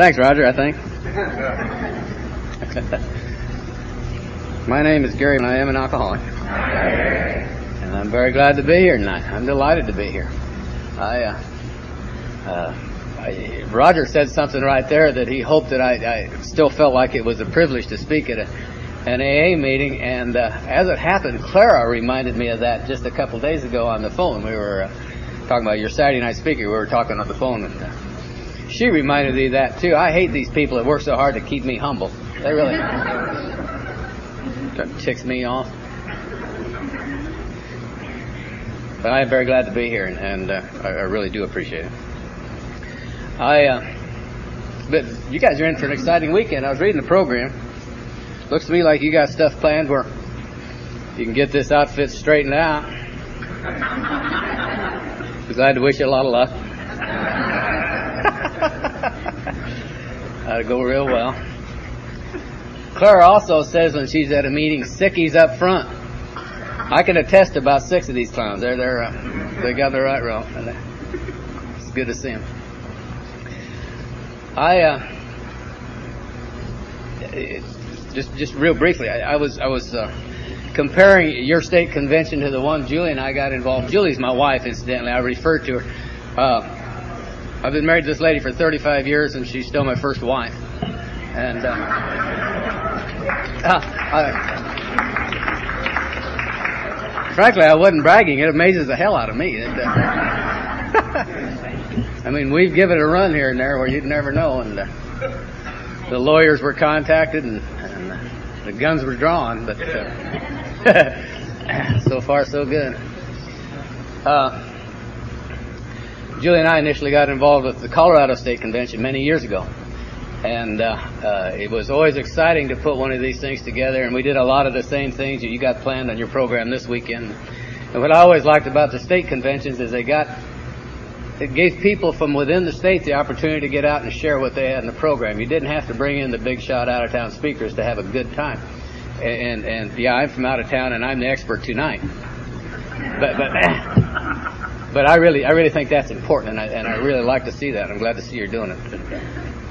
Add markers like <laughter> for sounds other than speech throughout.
Thanks, Roger, I think. <laughs> My name is Gary, and I am an alcoholic. And I'm very glad to be here tonight. I'm delighted to be here. I, uh, uh, I, Roger said something right there that he hoped that I, I, still felt like it was a privilege to speak at a, an AA meeting, and uh, as it happened, Clara reminded me of that just a couple days ago on the phone. We were uh, talking about your Saturday night speaker. We were talking on the phone, and uh, she reminded me of that too. I hate these people that work so hard to keep me humble. They really ticks me off. But I am very glad to be here, and, and uh, I, I, really do appreciate it. I, uh, but you guys are in for an exciting weekend. I was reading the program. Looks to me like you got stuff planned where you can get this outfit straightened out. <laughs> glad to wish you a lot of luck. That'll go real well. Claire also says when she's at a meeting, sickies up front. I can attest about six of these clowns. They're they're uh, they got the right row, it's good to see them. I uh, just just real briefly, I, I was I was uh, comparing your state convention to the one Julie and I got involved. Julie's my wife, incidentally. I referred to her. Uh, I've been married to this lady for 35 years, and she's still my first wife. And uh, <laughs> uh, I, frankly, I wasn't bragging. It amazes the hell out of me. It, uh, <laughs> I mean, we've given it a run here and there where you'd never know. And uh, the lawyers were contacted, and, and the guns were drawn. But uh, <laughs> so far, so good. Uh, Julie and I initially got involved with the Colorado State Convention many years ago. And uh, uh, it was always exciting to put one of these things together, and we did a lot of the same things that you got planned on your program this weekend. And what I always liked about the state conventions is they got it gave people from within the state the opportunity to get out and share what they had in the program. You didn't have to bring in the big shot out of town speakers to have a good time. And, and, and yeah, I'm from out of town and I'm the expert tonight. But but <clears throat> but I really, I really think that's important, and I, and I really like to see that. I'm glad to see you're doing it.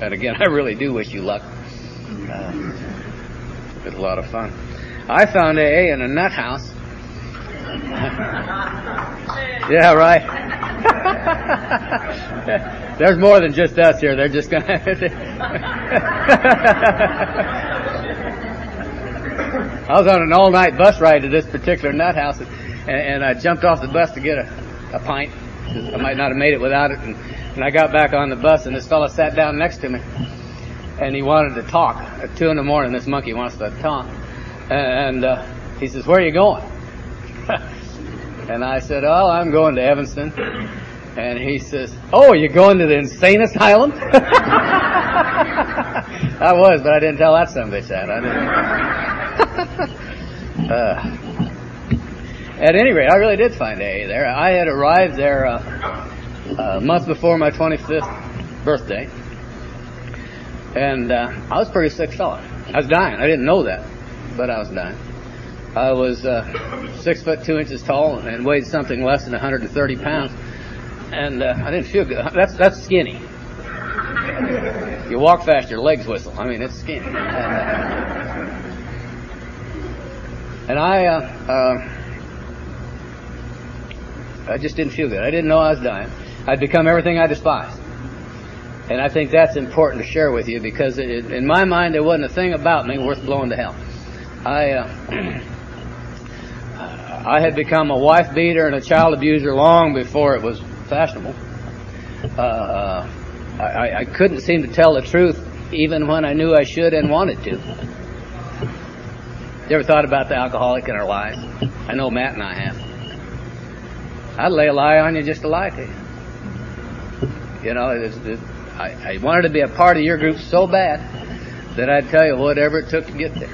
And again, I really do wish you luck. Uh, it's a lot of fun. I found AA in a nut house. <laughs> yeah, right. <laughs> There's more than just us here. They're just gonna. <laughs> I was on an all-night bus ride to this particular nut house, and, and I jumped off the bus to get a a pint. I might not have made it without it. And, and I got back on the bus, and this fellow sat down next to me, and he wanted to talk. At two in the morning, this monkey wants to talk, and uh, he says, "Where are you going?" <laughs> and I said, "Oh, I'm going to Evanston." And he says, "Oh, you're going to the insane asylum?" <laughs> I was, but I didn't tell that son bitch that. I didn't. <laughs> uh, at any rate, I really did find AA there. I had arrived there uh, a month before my 25th birthday, and uh, I was a pretty sick fella. I was dying. I didn't know that, but I was dying. I was uh, six foot two inches tall and weighed something less than 130 pounds, and uh, I didn't feel good. That's that's skinny. You walk fast, your legs whistle. I mean, it's skinny. And, uh, and I. I just didn't feel good. I didn't know I was dying. I'd become everything I despised. And I think that's important to share with you because it, in my mind, there wasn't a thing about me worth blowing to hell. I, uh, <clears throat> I had become a wife beater and a child abuser long before it was fashionable. Uh, I, I couldn't seem to tell the truth even when I knew I should and wanted to. You ever thought about the alcoholic in our lives? I know Matt and I have. I'd lay a lie on you just to lie to you. You know, I, I wanted to be a part of your group so bad that I'd tell you whatever it took to get there.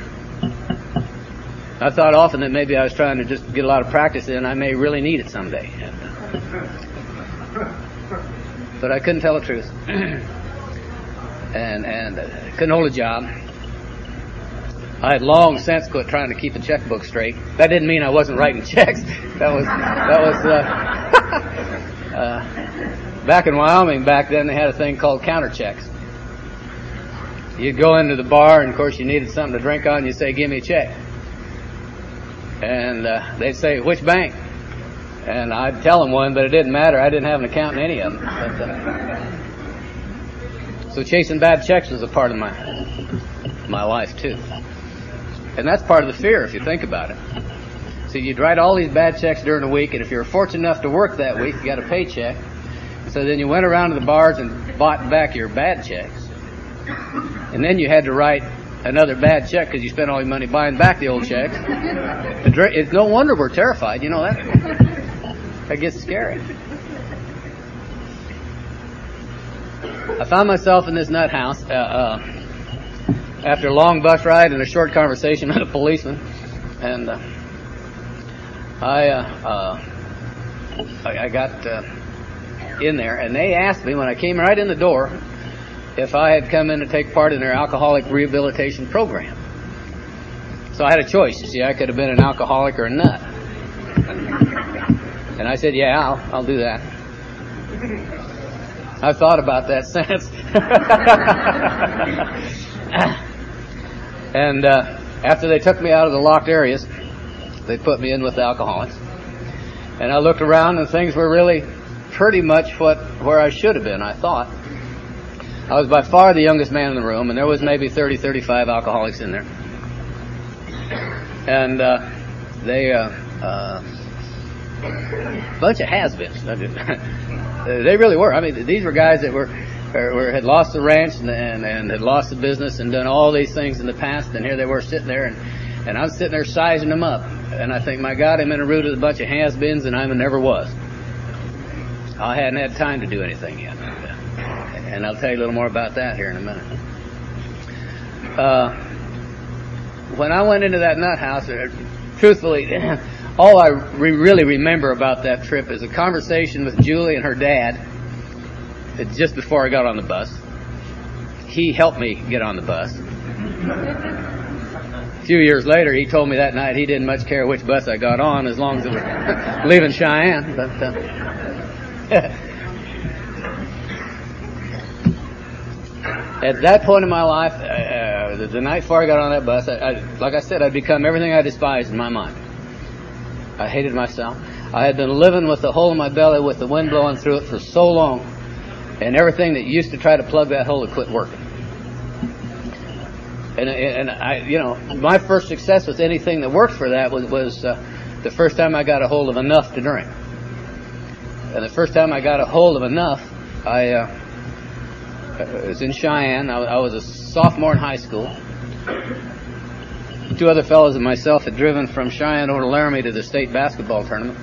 I thought often that maybe I was trying to just get a lot of practice in. I may really need it someday. But I couldn't tell the truth. <clears throat> and and uh, couldn't hold a job. I had long since quit trying to keep the checkbook straight. That didn't mean I wasn't writing <laughs> checks. That was that was uh, <laughs> uh, back in Wyoming. Back then, they had a thing called counter checks, you'd go into the bar, and of course you needed something to drink on. You say, "Give me a check," and uh, they'd say, "Which bank?" And I'd tell them one, but it didn't matter. I didn't have an account in any of them. But, uh, so chasing bad checks was a part of my my life too, and that's part of the fear if you think about it. So you'd write all these bad checks during the week, and if you were fortunate enough to work that week, you got a paycheck. So then you went around to the bars and bought back your bad checks. And then you had to write another bad check because you spent all your money buying back the old checks. It's no wonder we're terrified, you know that? That gets scary. I found myself in this nut house uh, uh, after a long bus ride and a short conversation <laughs> with a policeman. And uh, I, uh, uh, I, I got uh, in there, and they asked me when I came right in the door if I had come in to take part in their alcoholic rehabilitation program. So I had a choice. You see, I could have been an alcoholic or a nut. And I said, "Yeah, I'll, I'll do that." I've thought about that <laughs> since. <laughs> and uh, after they took me out of the locked areas, they put me in with alcoholics. And I looked around and things were really pretty much what where I should have been, I thought. I was by far the youngest man in the room, and there was maybe 30, 35 alcoholics in there. And uh, they, uh, uh, bunch of has-beens. <laughs> they really were. I mean, these were guys that were, were had lost the ranch and, and, and had lost the business and done all these things in the past, and here they were sitting there, and, and I'm sitting there sizing them up. And I think, my God, I'm in a room with a bunch of has-beens, and I never was. I hadn't had time to do anything yet. And I'll tell you a little more about that here in a minute. Uh, when I went into that nut house, uh, truthfully, <clears throat> all I re- really remember about that trip is a conversation with Julie and her dad just before I got on the bus. He helped me get on the bus. A few years later, he told me that night he didn't much care which bus I got on as long as it was <laughs> leaving Cheyenne. But uh, <laughs> at that point in my life, uh, the, the, night before I got on that bus, I, I, like I said, I'd become everything I despised in my mind. I hated myself. I had been living with the hole in my belly with the wind blowing through it for so long, and everything that used to try to plug that hole had quit working. And, and I, you know, my first success with anything that worked for that was, was uh, the first time I got a hold of enough to drink. And the first time I got a hold of enough, I, uh, was in Cheyenne. I, I was a sophomore in high school. Two other fellows and myself had driven from Cheyenne over to Laramie to the state basketball tournament.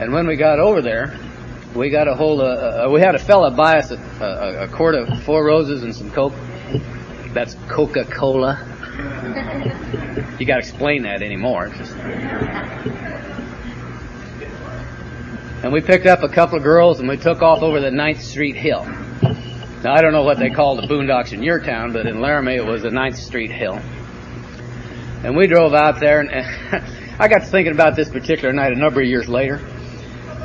And when we got over there, we got a hold of, uh, we had a fella buy us a, a, a quart of Four Roses and some Coke. That's Coca-Cola. you got to explain that anymore. Just... And we picked up a couple of girls and we took off over the Ninth Street Hill. Now, I don't know what they call the boondocks in your town, but in Laramie it was the 9th Street Hill. And we drove out there, and, <laughs> I got to thinking about this particular night a number of years later.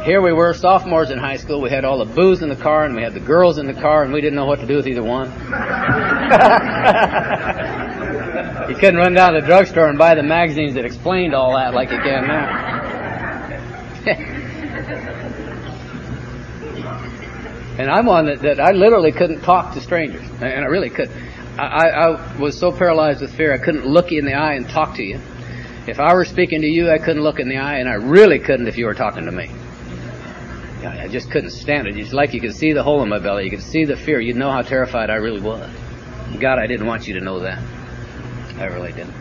Here we were, sophomores in high school. We had all the booze in the car, and we had the girls in the car, and we didn't know what to do with either one. <laughs> you couldn't run down to the drugstore and buy the magazines that explained all that like you can now. <laughs> And I'm one that, that I literally couldn't talk to strangers, and I really could. I, I was so paralyzed with fear, I couldn't look you in the eye and talk to you. If I were speaking to you, I couldn't look in the eye, and I really couldn't if you were talking to me. I just couldn't stand it. It's like you could see the hole in my belly. You could see the fear. You'd know how terrified I really was. God, I didn't want you to know that. I really didn't.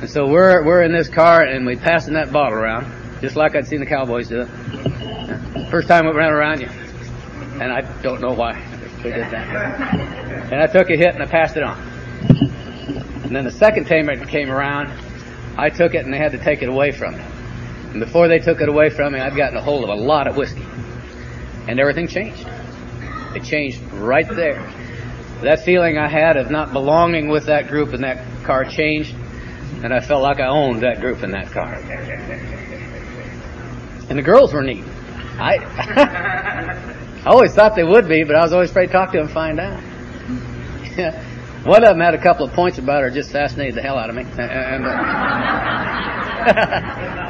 And so we're we're in this car and we passing that bottle around, just like I'd seen the cowboys do it. First time we ran around you, and I don't know why we did that. And I took a hit and I passed it on. And then the second time it came around, I took it and they had to take it away from me. And before they took it away from me, I'd gotten a hold of a lot of whiskey. And everything changed. It changed right there. That feeling I had of not belonging with that group in that car changed, and I felt like I owned that group in that car. And the girls were neat. I <laughs> I always thought they would be, but I was always afraid to talk to them and find out. <laughs> One of them had a couple of points about her, just fascinated the hell out of me. <laughs> Uh,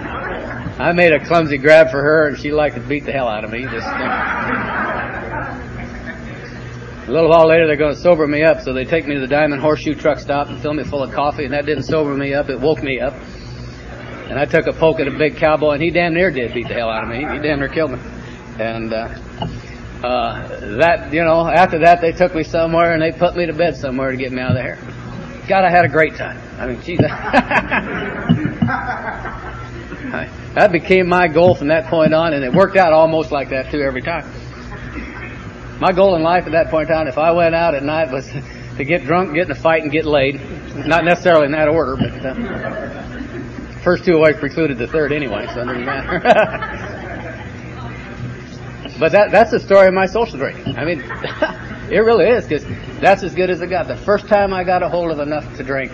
I made a clumsy grab for her, and she liked to beat the hell out of me. Just. Uh, a little while later, they're going to sober me up, so they take me to the Diamond Horseshoe truck stop and fill me full of coffee, and that didn't sober me up, it woke me up. And I took a poke at a big cowboy, and he damn near did beat the hell out of me. He damn near killed me. And uh, uh, that, you know, after that, they took me somewhere, and they put me to bed somewhere to get me out of there. God, I had a great time. I mean, geez. <laughs> that became my goal from that point on, and it worked out almost like that, too, every time my goal in life at that point in time, if I went out at night, was to get drunk, get in a fight, and get laid. Not necessarily in that order, but uh, first two always precluded the third anyway, so it doesn't matter. <laughs> but that that's the story of my social drinking. I mean, <laughs> it really is because that's as good as it got. The first time I got a hold of enough to drink,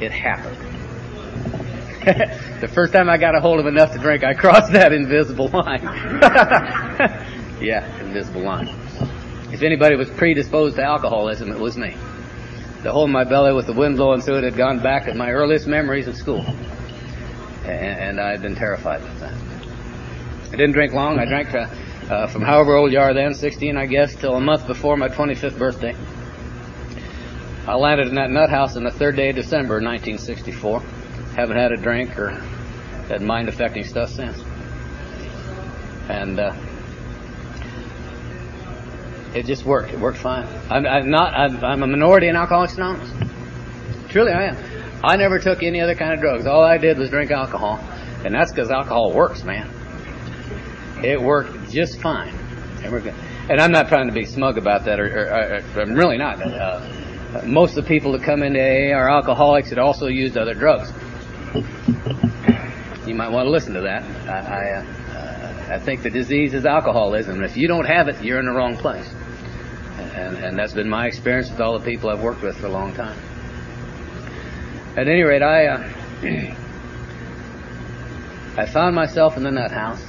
it happened. <laughs> the first time I got a hold of enough to drink, I crossed that invisible line. <laughs> yeah, invisible line. If anybody was predisposed to alcoholism, it was me. The hole in my belly with the wind blowing through it had gone back to my earliest memories of school. And, I had been terrified of that. I didn't drink long. I drank uh, uh, from however old you are then, 16 I guess, till a month before my 25th birthday. I landed in that nut house on the third day of December 1964. Haven't had a drink or had mind affecting stuff since. And uh, it just worked. It worked fine. I'm, I'm not. I'm, I'm, a minority in Alcoholics Anonymous. Truly, I am. I never took any other kind of drugs. All I did was drink alcohol, and that's because alcohol works, man. It worked just fine, and we're good. And I'm not trying to be smug about that, or, or, or I'm really not. Uh, most of the people that come into AA are alcoholics that also used other drugs. Might want to listen to that. I, I, uh, I think the disease is alcoholism. If you don't have it, you're in the wrong place. And, and that's been my experience with all the people I've worked with for a long time. At any rate, I, uh, <clears throat> I found myself in the nut house.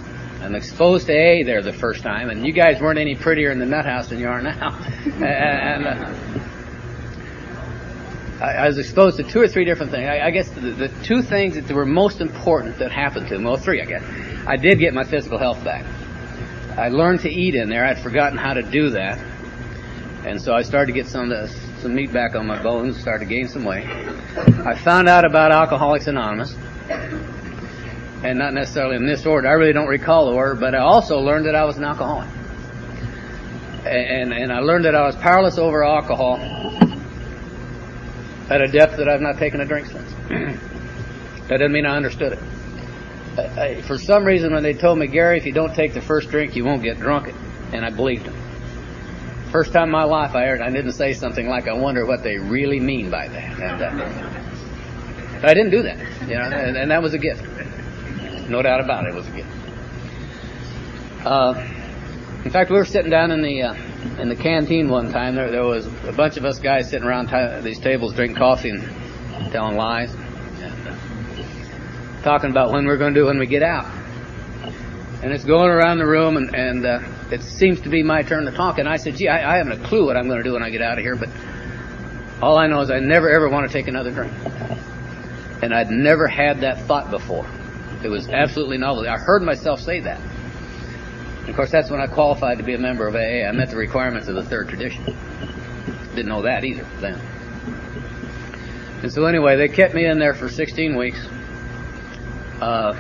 I'm exposed to A there the first time, and you guys weren't any prettier in the nut house than you are now. <laughs> and uh, I, I, was exposed to two or three different things. I, I guess the, the, two things that were most important that happened to me, well, three, I guess. I did get my physical health back. I learned to eat in there. I'd forgotten how to do that. And so I started to get some some meat back on my bones, started to gain some weight. I found out about Alcoholics Anonymous, and not necessarily in this order. I really don't recall the order, but I also learned that I was an alcoholic, and and I learned that I was powerless over alcohol at a depth that I've not taken a drink since. that doesn't mean I understood it. I, I, for some reason, when they told me, Gary, if you don't take the first drink, you won't get drunk, and I believed them. First time in my life I heard, I didn't say something like, I wonder what they really mean by that. And, uh, I didn't do that, you know, and, and, that was a gift. No doubt about it, it was a gift. Uh, in fact, we were sitting down in the uh, in the canteen one time. There, there was a bunch of us guys sitting around t- these tables drinking coffee and telling lies, and, uh, talking about when we're going to do when we get out. And it's going around the room, and, and uh, it seems to be my turn to talk. And I said, gee, I, I haven't a clue what I'm going to do when I get out of here, but all I know is I never ever want to take another drink. And I'd never had that thought before. It was absolutely novel. I heard myself say that. Of course, that's when I qualified to be a member of AA. I met the requirements of the third tradition. Didn't know that either then. And so anyway, they kept me in there for 16 weeks. Uh,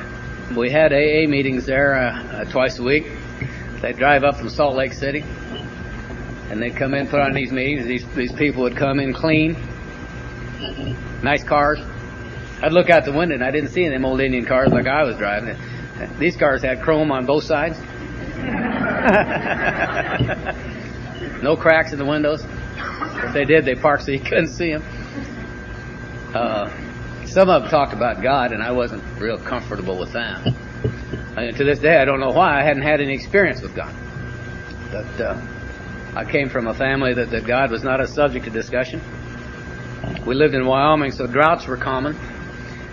we had AA meetings there uh, uh, twice a week. They'd drive up from Salt Lake City, and they'd come in, put on these meetings. These these people would come in clean, nice cars. I'd look out the window, and I didn't see any old Indian cars like I was driving. These cars had chrome on both sides. No cracks in the windows. If they did, they parked so you couldn't see them. Uh, some of them talked about God, and I wasn't real comfortable with that. And to this day, I don't know why I hadn't had any experience with God. But uh, I came from a family that, that God was not a subject of discussion. We lived in Wyoming, so droughts were common.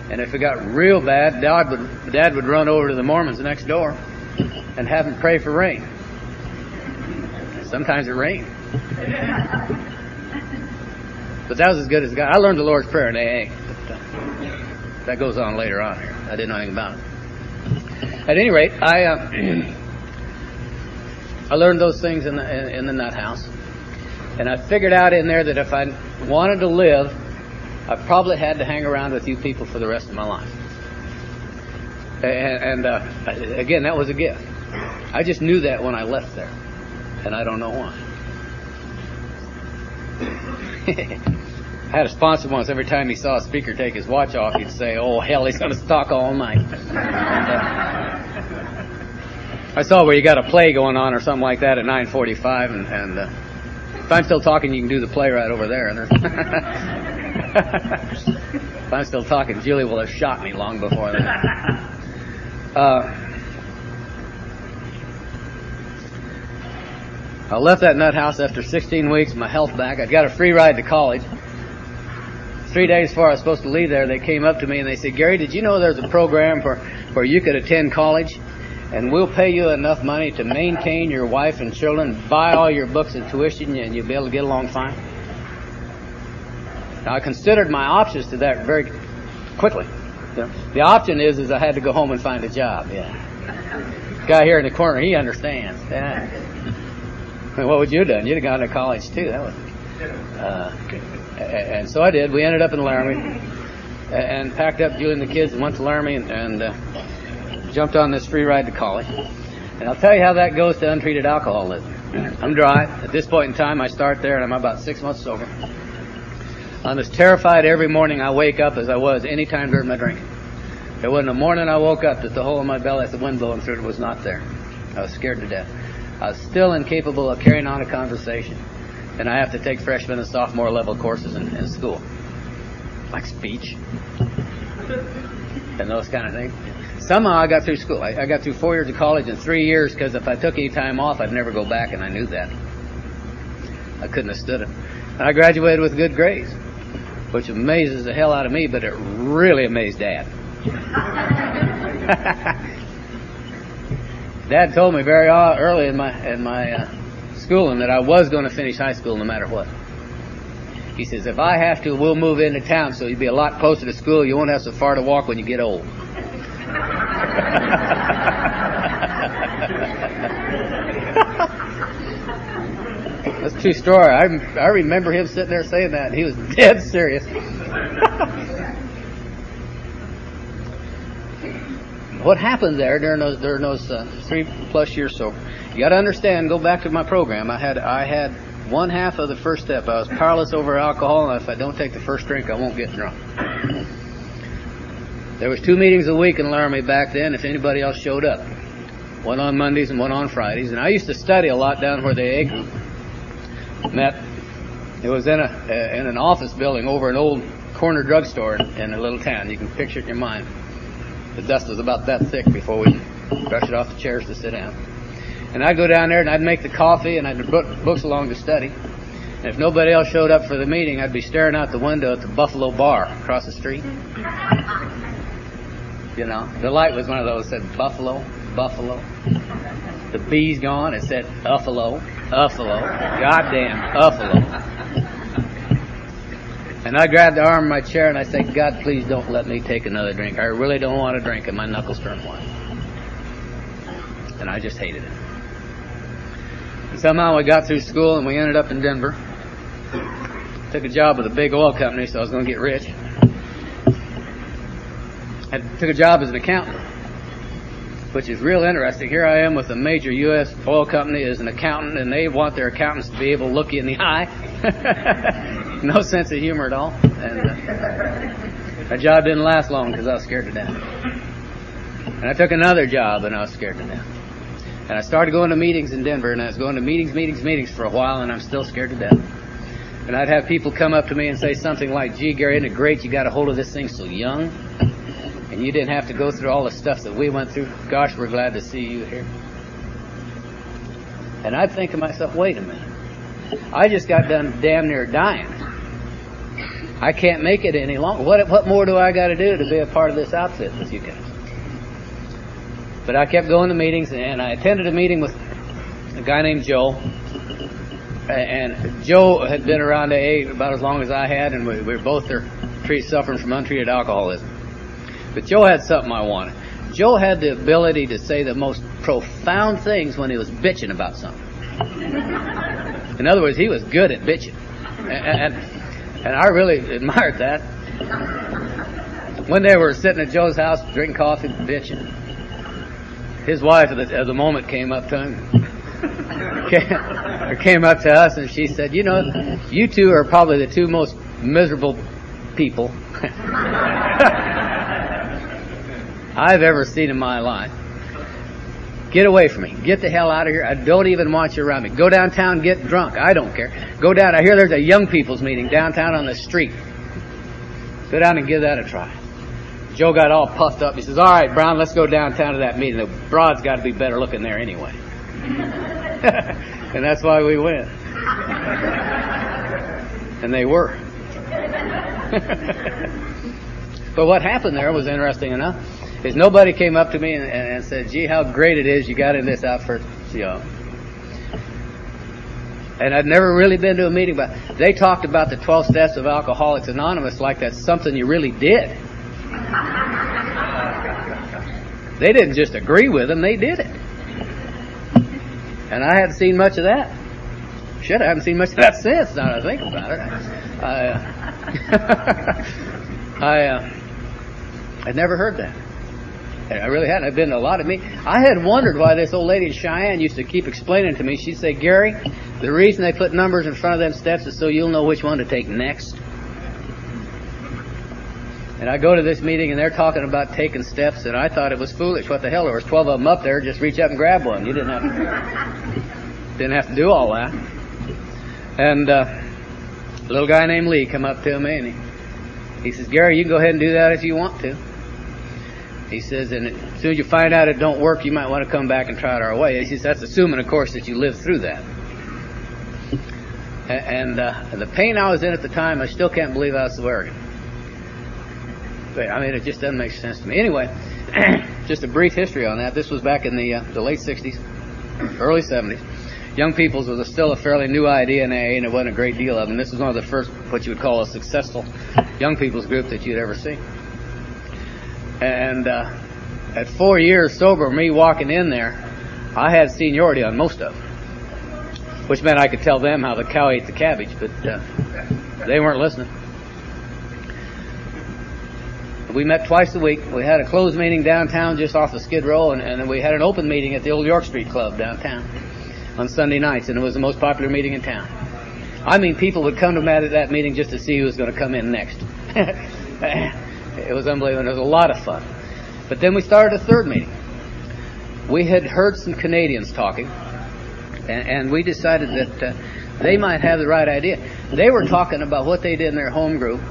And if it got real bad, Dad would, Dad would run over to the Mormons next door and have them pray for rain. Sometimes it rained. But that was as good as God. I learned the Lord's Prayer in AA. That goes on later on here. I didn't know anything about it. At any rate, I uh, <clears throat> I learned those things in the in the nut house, and I figured out in there that if I wanted to live, I probably had to hang around with you people for the rest of my life. And, and uh, again, that was a gift. I just knew that when I left there, and I don't know why. <laughs> I had a sponsor once. Every time he saw a speaker take his watch off, he'd say, "Oh hell, he's going to talk all night." And, uh, I saw where you got a play going on or something like that at 9:45, and, and uh, if I'm still talking, you can do the play right over there. <laughs> if I'm still talking, Julie will have shot me long before that. Uh, I left that nut house after 16 weeks, my health back. I'd got a free ride to college. Three days before I was supposed to leave there, they came up to me and they said, Gary, did you know there's a program for where you could attend college and we'll pay you enough money to maintain your wife and children, buy all your books and tuition, and you'll be able to get along fine? Now, I considered my options to that very quickly. The option is, is I had to go home and find a job. Yeah. Guy here in the corner, he understands. Yeah. <laughs> what would you have done? You'd have gone to college too. That was. Uh, and so I did. We ended up in Laramie, and packed up Julie and the kids and went to Laramie and, and uh, jumped on this free ride to college. And I'll tell you how that goes to untreated alcoholism. I'm dry. At this point in time, I start there, and I'm about six months sober. I'm as terrified every morning I wake up as I was any time during my drinking. There wasn't a morning I woke up that the hole in my belly, the wind blowing through it, was not there. I was scared to death. I was still incapable of carrying on a conversation, and I have to take freshman and sophomore level courses in, in school, like speech and those kind of things. Somehow I got through school. I, I got through four years of college in three years because if I took any time off, I'd never go back, and I knew that. I couldn't have stood it. And I graduated with good grades which amazes the hell out of me, but it really amazed Dad. <laughs> Dad told me very early in my in my uh, schooling that I was going to finish high school no matter what. He says, if I have to, we'll move into town so you'll be a lot closer to school. You won't have so far to walk when you get old. <laughs> That's a true story. I, I remember him sitting there saying that. He was <laughs> dead serious. what happened there during those during those uh, three plus years so you got to understand go back to my program i had i had one half of the first step i was powerless over alcohol and if i don't take the first drink i won't get drunk there was two meetings a week in laramie back then if anybody else showed up one on mondays and one on fridays and i used to study a lot down where the a group met. It was in a uh, in an office building over an old corner drugstore in, in a little town. You can picture it in your mind. The dust was about that thick before we brushed it off the chairs to sit down. And I'd go down there and I'd make the coffee and I'd put books along to study. And if nobody else showed up for the meeting, I'd be staring out the window at the Buffalo Bar across the street. You know, the light was one of those that said Buffalo, Buffalo. The B's gone. It said Buffalo. Buffalo. Goddamn Buffalo. And I grabbed the arm of my chair and I said, God, please don't let me take another drink. I really don't want to drink, and my knuckles turned white. And I just hated it. And somehow we got through school and we ended up in Denver. Took a job with a big oil company, so I was going to get rich. I took a job as an accountant which is real interesting. Here I am with a major U.S. oil company as an accountant, and they want their accountants to be able to look you in the eye. <laughs> no sense of humor at all. And uh, that job didn't last long because I was scared to death. And I took another job, and I was scared to death. And I started going to meetings in Denver, and I was going to meetings, meetings, meetings for a while, and I'm still scared to death. And I'd have people come up to me and say something like, gee, Gary, isn't it great you got a hold of this thing so young? And you didn't have to go through all the stuff that we went through. Gosh, we're glad to see you here. And I'd think to myself, wait a minute. I just got done damn near dying. I can't make it any longer. What, what more do I got to do to be a part of this outfit with you guys? But I kept going to meetings, and I attended a meeting with a guy named Joe. and Joe had been around AA about as long as I had, and we, we were both there, suffering from untreated alcoholism. But Joe had something I wanted. Joe had the ability to say the most profound things when he was bitching about something. In other words, he was good at bitching, and and, and I really admired that. Day we were sitting at Joe's house drinking coffee, and bitching. His wife at the, at the moment came up to him, <laughs> came up to us, and she said, "You know, you two are probably the two most miserable people <laughs> I've ever seen in my life. Get away from me. Get the hell out of here. I don't even want you around me. Go downtown, get drunk. I don't care. Go down. I hear there's a young people's meeting downtown on the street. Go down and give that a try." Joe got all puffed up. He says, "All right, Brown, let's go downtown to that meeting. The broad's got to be better looking there anyway." <laughs> and that's why we went. <laughs> and they were. <laughs> but what happened there was interesting enough. Is nobody came up to me and, and said, "Gee, how great it is you got in this outfit, Joe." And I'd never really been to a meeting, but they talked about the 12 steps of Alcoholics Anonymous like that's something you really did. <laughs> They didn't just agree with them, they did it. And I hadn't seen much of that. Shit, I haven't seen much of that <laughs> since, now that I think about it. I, uh, <laughs> I, uh, I'd never heard that. I really hadn't. I've been to a lot of meetings. I had wondered why this old lady in Cheyenne used to keep explaining to me. She'd say, Gary, the reason they put numbers in front of them steps is so you'll know which one to take next. And I go to this meeting and they're talking about taking steps, and I thought it was foolish. What the hell? There was twelve of them up there. Just reach up and grab one. You didn't have to, didn't have to do all that. And uh, a little guy named Lee come up to me and he, he says, Gary, you can go ahead and do that if you want to. He says, and as soon as you find out it don't work, you might want to come back and try it our way. He says, that's assuming, of course, that you live through that. And uh, the pain I was in at the time, I still can't believe I was so arrogant. I mean, it just doesn't make sense to me. Anyway, <clears throat> just a brief history on that. This was back in the uh, the late '60s, early '70s. Young People's was a, still a fairly new idea in AA, and it wasn't a great deal of them. This was one of the first, what you would call a successful Young People's group that you'd ever see. And uh, at four years sober, me walking in there, I had seniority on most of them, which meant I could tell them how the cow ate the cabbage, but uh, they weren't listening. We met twice a week. We had a closed meeting downtown just off of Skid Row, and, and then we had an open meeting at the old York Street Club downtown on Sunday nights, and it was the most popular meeting in town. I mean, people would come to Matt at that meeting just to see who was going to come in next. <laughs> it was unbelievable. It was a lot of fun. But then we started a third meeting. We had heard some Canadians talking, and, and we decided that uh, they might have the right idea. They were talking about what they did in their home group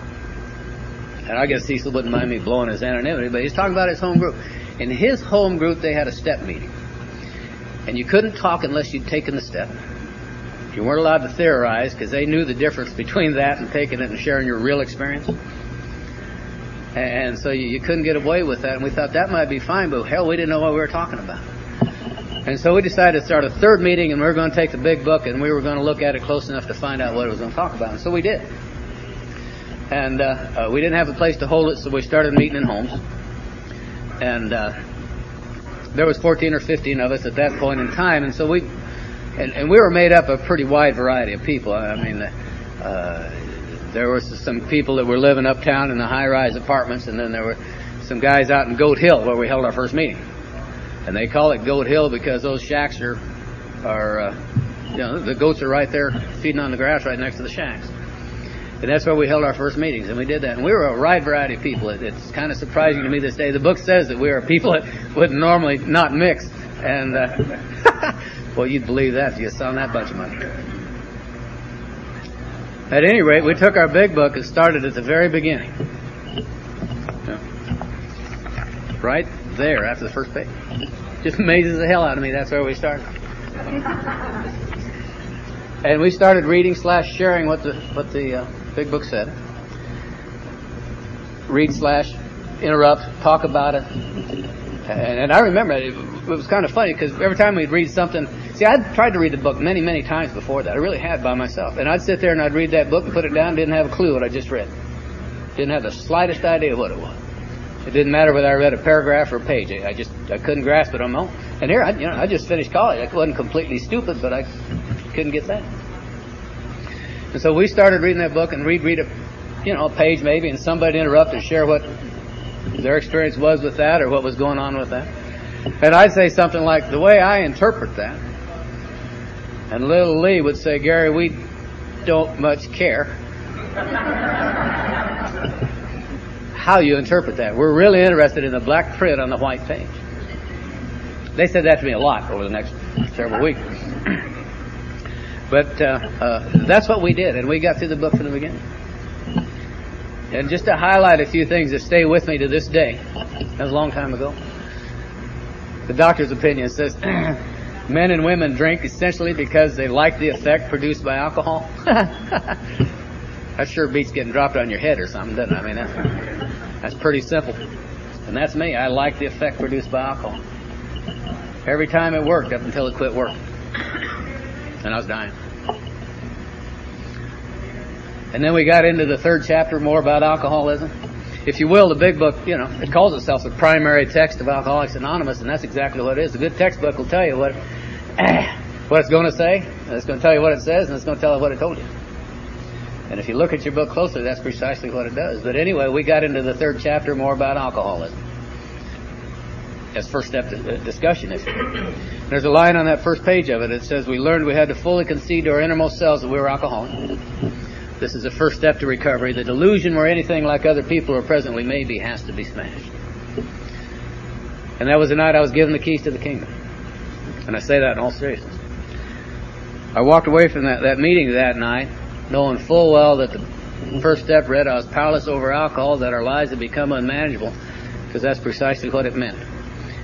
and I guess Cecil wouldn't mind me blowing his anonymity, but he's talking about his home group. In his home group, they had a step meeting. And you couldn't talk unless you'd taken the step. You weren't allowed to theorize because they knew the difference between that and taking it and sharing your real experience. And so you, you couldn't get away with that. And we thought that might be fine, but hell, we didn't know what we were talking about. And so we decided to start a third meeting and we were going to take the big book and we were going to look at it close enough to find out what it was going to talk about. And so we did and uh, uh, we didn't have a place to hold it, so we started meeting in homes. And uh, there was 14 or 15 of us at that point in time, and so we, and, and we were made up of a pretty wide variety of people. I mean, uh, there were some people that were living uptown in the high-rise apartments, and then there were some guys out in Goat Hill where we held our first meeting. And they call it Goat Hill because those shacks are, are, uh, you know, the goats are right there feeding on the grass right next to the shacks. And that's where we held our first meetings, and we did that. And we were a wide variety of people. It, it's kind of surprising to me this day. The book says that we are people that would normally not mix. And, uh, <laughs> well, you'd believe that if you saw that bunch of money. At any rate, we took our big book and started at the very beginning. Right there after the first page. Just amazes the hell out of me. That's where we started. And we started reading slash sharing what the what the uh, big book said. Read slash interrupt, talk about it. And, and I remember it, it was kind of funny because every time we'd read something, See, I'd tried to read the book many, many times before that. I really had by myself. And I'd sit there and I'd read that book and put it down, didn't have a clue what I just read. Didn't have the slightest idea what it was. It didn't matter whether I read a paragraph or a page. I just I couldn't grasp it on my own. And here, I, you know, I just finished college. I wasn't completely stupid, but I couldn't get that. And so we started reading that book and read read a, you know, a page maybe, and somebody interrupt and share what their experience was with that or what was going on with that. And I'd say something like, the way I interpret that, and little Lee would say, Gary, we don't much care how you interpret that. We're really interested in the black print on the white page. They said that to me a lot over the next several weeks. <clears throat> but uh, uh, that's what we did, and we got through the book from the beginning. And just to highlight a few things that stay with me to this day, that was a long time ago. The doctor's opinion says <clears throat> men and women drink essentially because they like the effect produced by alcohol. <laughs> that sure beats getting dropped on your head or something, doesn't it? I mean, that's, that's pretty simple. And that's me. I like the effect produced by alcohol. Every time it worked up until it quit working. And I was dying. And then we got into the third chapter more about alcoholism. If you will, the big book, you know, it calls itself the primary text of Alcoholics Anonymous, and that's exactly what it is. A good textbook will tell you what <clears throat> what it's going to say, and it's going to tell you what it says, and it's going to tell you what it told you. And if you look at your book closely, that's precisely what it does. But anyway, we got into the third chapter more about alcoholism. As first step to uh, discussion, if There's a line on that first page of it. It says, we learned we had to fully concede to our innermost selves that we were alcoholics. This is the first step to recovery. The delusion where anything like other people are presently maybe has to be smashed. And that was the night I was given the keys to the kingdom. And I say that in all seriousness. I walked away from that, that meeting that night knowing full well that the first step read I was powerless over alcohol, that our lives had become unmanageable, because that's precisely what it meant.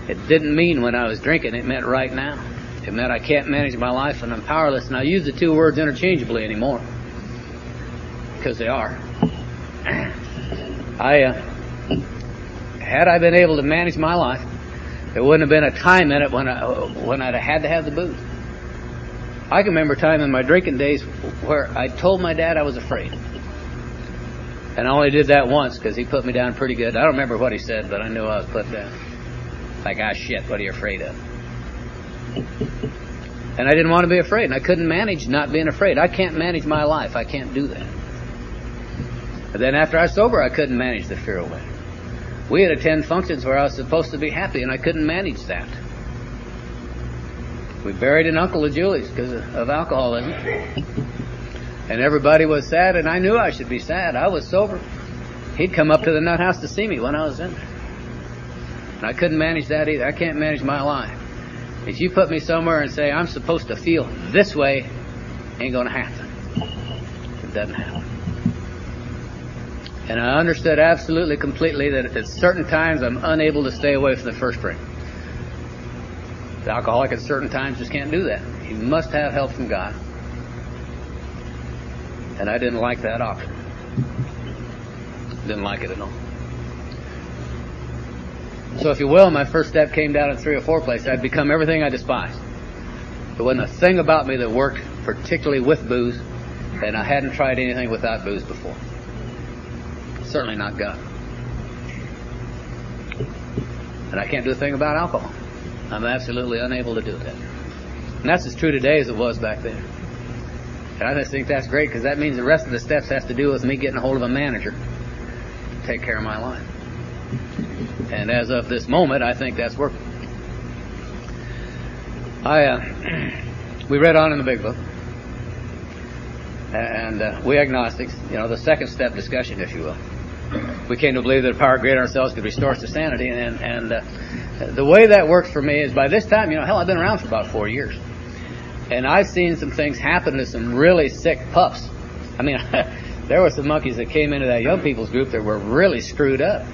It didn't mean when I was drinking, it meant right now. It meant I can't manage my life and I'm powerless. And I use the two words interchangeably anymore because they are. I, uh, had I been able to manage my life, there wouldn't have been a time in it when I, when I'd have had to have the booze. I can remember a time in my drinking days where I told my dad I was afraid. And I only did that once because he put me down pretty good. I don't remember what he said, but I knew I was put down. Like, ah, shit, what are you afraid of? And I didn't want to be afraid, and I couldn't manage not being afraid. I can't manage my life. I can't do that. Then after I was sober, I couldn't manage the fear away. We had attend functions where I was supposed to be happy, and I couldn't manage that. We buried an uncle of Julie's because of alcoholism. And everybody was sad, and I knew I should be sad. I was sober. He'd come up to the nut house to see me when I was in there. And I couldn't manage that either. I can't manage my life. If you put me somewhere and say I'm supposed to feel this way, ain't gonna happen. It doesn't happen. And I understood absolutely completely that at certain times I'm unable to stay away from the first drink. The alcoholic at certain times just can't do that. He must have help from God. And I didn't like that option. Didn't like it at all. So if you will, my first step came down in three or four places. I'd become everything I despised. There wasn't a thing about me that worked particularly with booze, and I hadn't tried anything without booze before. Certainly not God. And I can't do a thing about alcohol. I'm absolutely unable to do that. And that's as true today as it was back then. And I just think that's great because that means the rest of the steps has to do with me getting a hold of a manager to take care of my life. And as of this moment, I think that's working. I uh, <clears throat> we read on in the big book, and uh, we agnostics, you know, the second step discussion, if you will we came to believe that a power greater than ourselves could restore us to sanity. And, and uh, the way that works for me is by this time, you know, hell, I've been around for about four years. And I've seen some things happen to some really sick pups. I mean, <laughs> there were some monkeys that came into that young people's group that were really screwed up.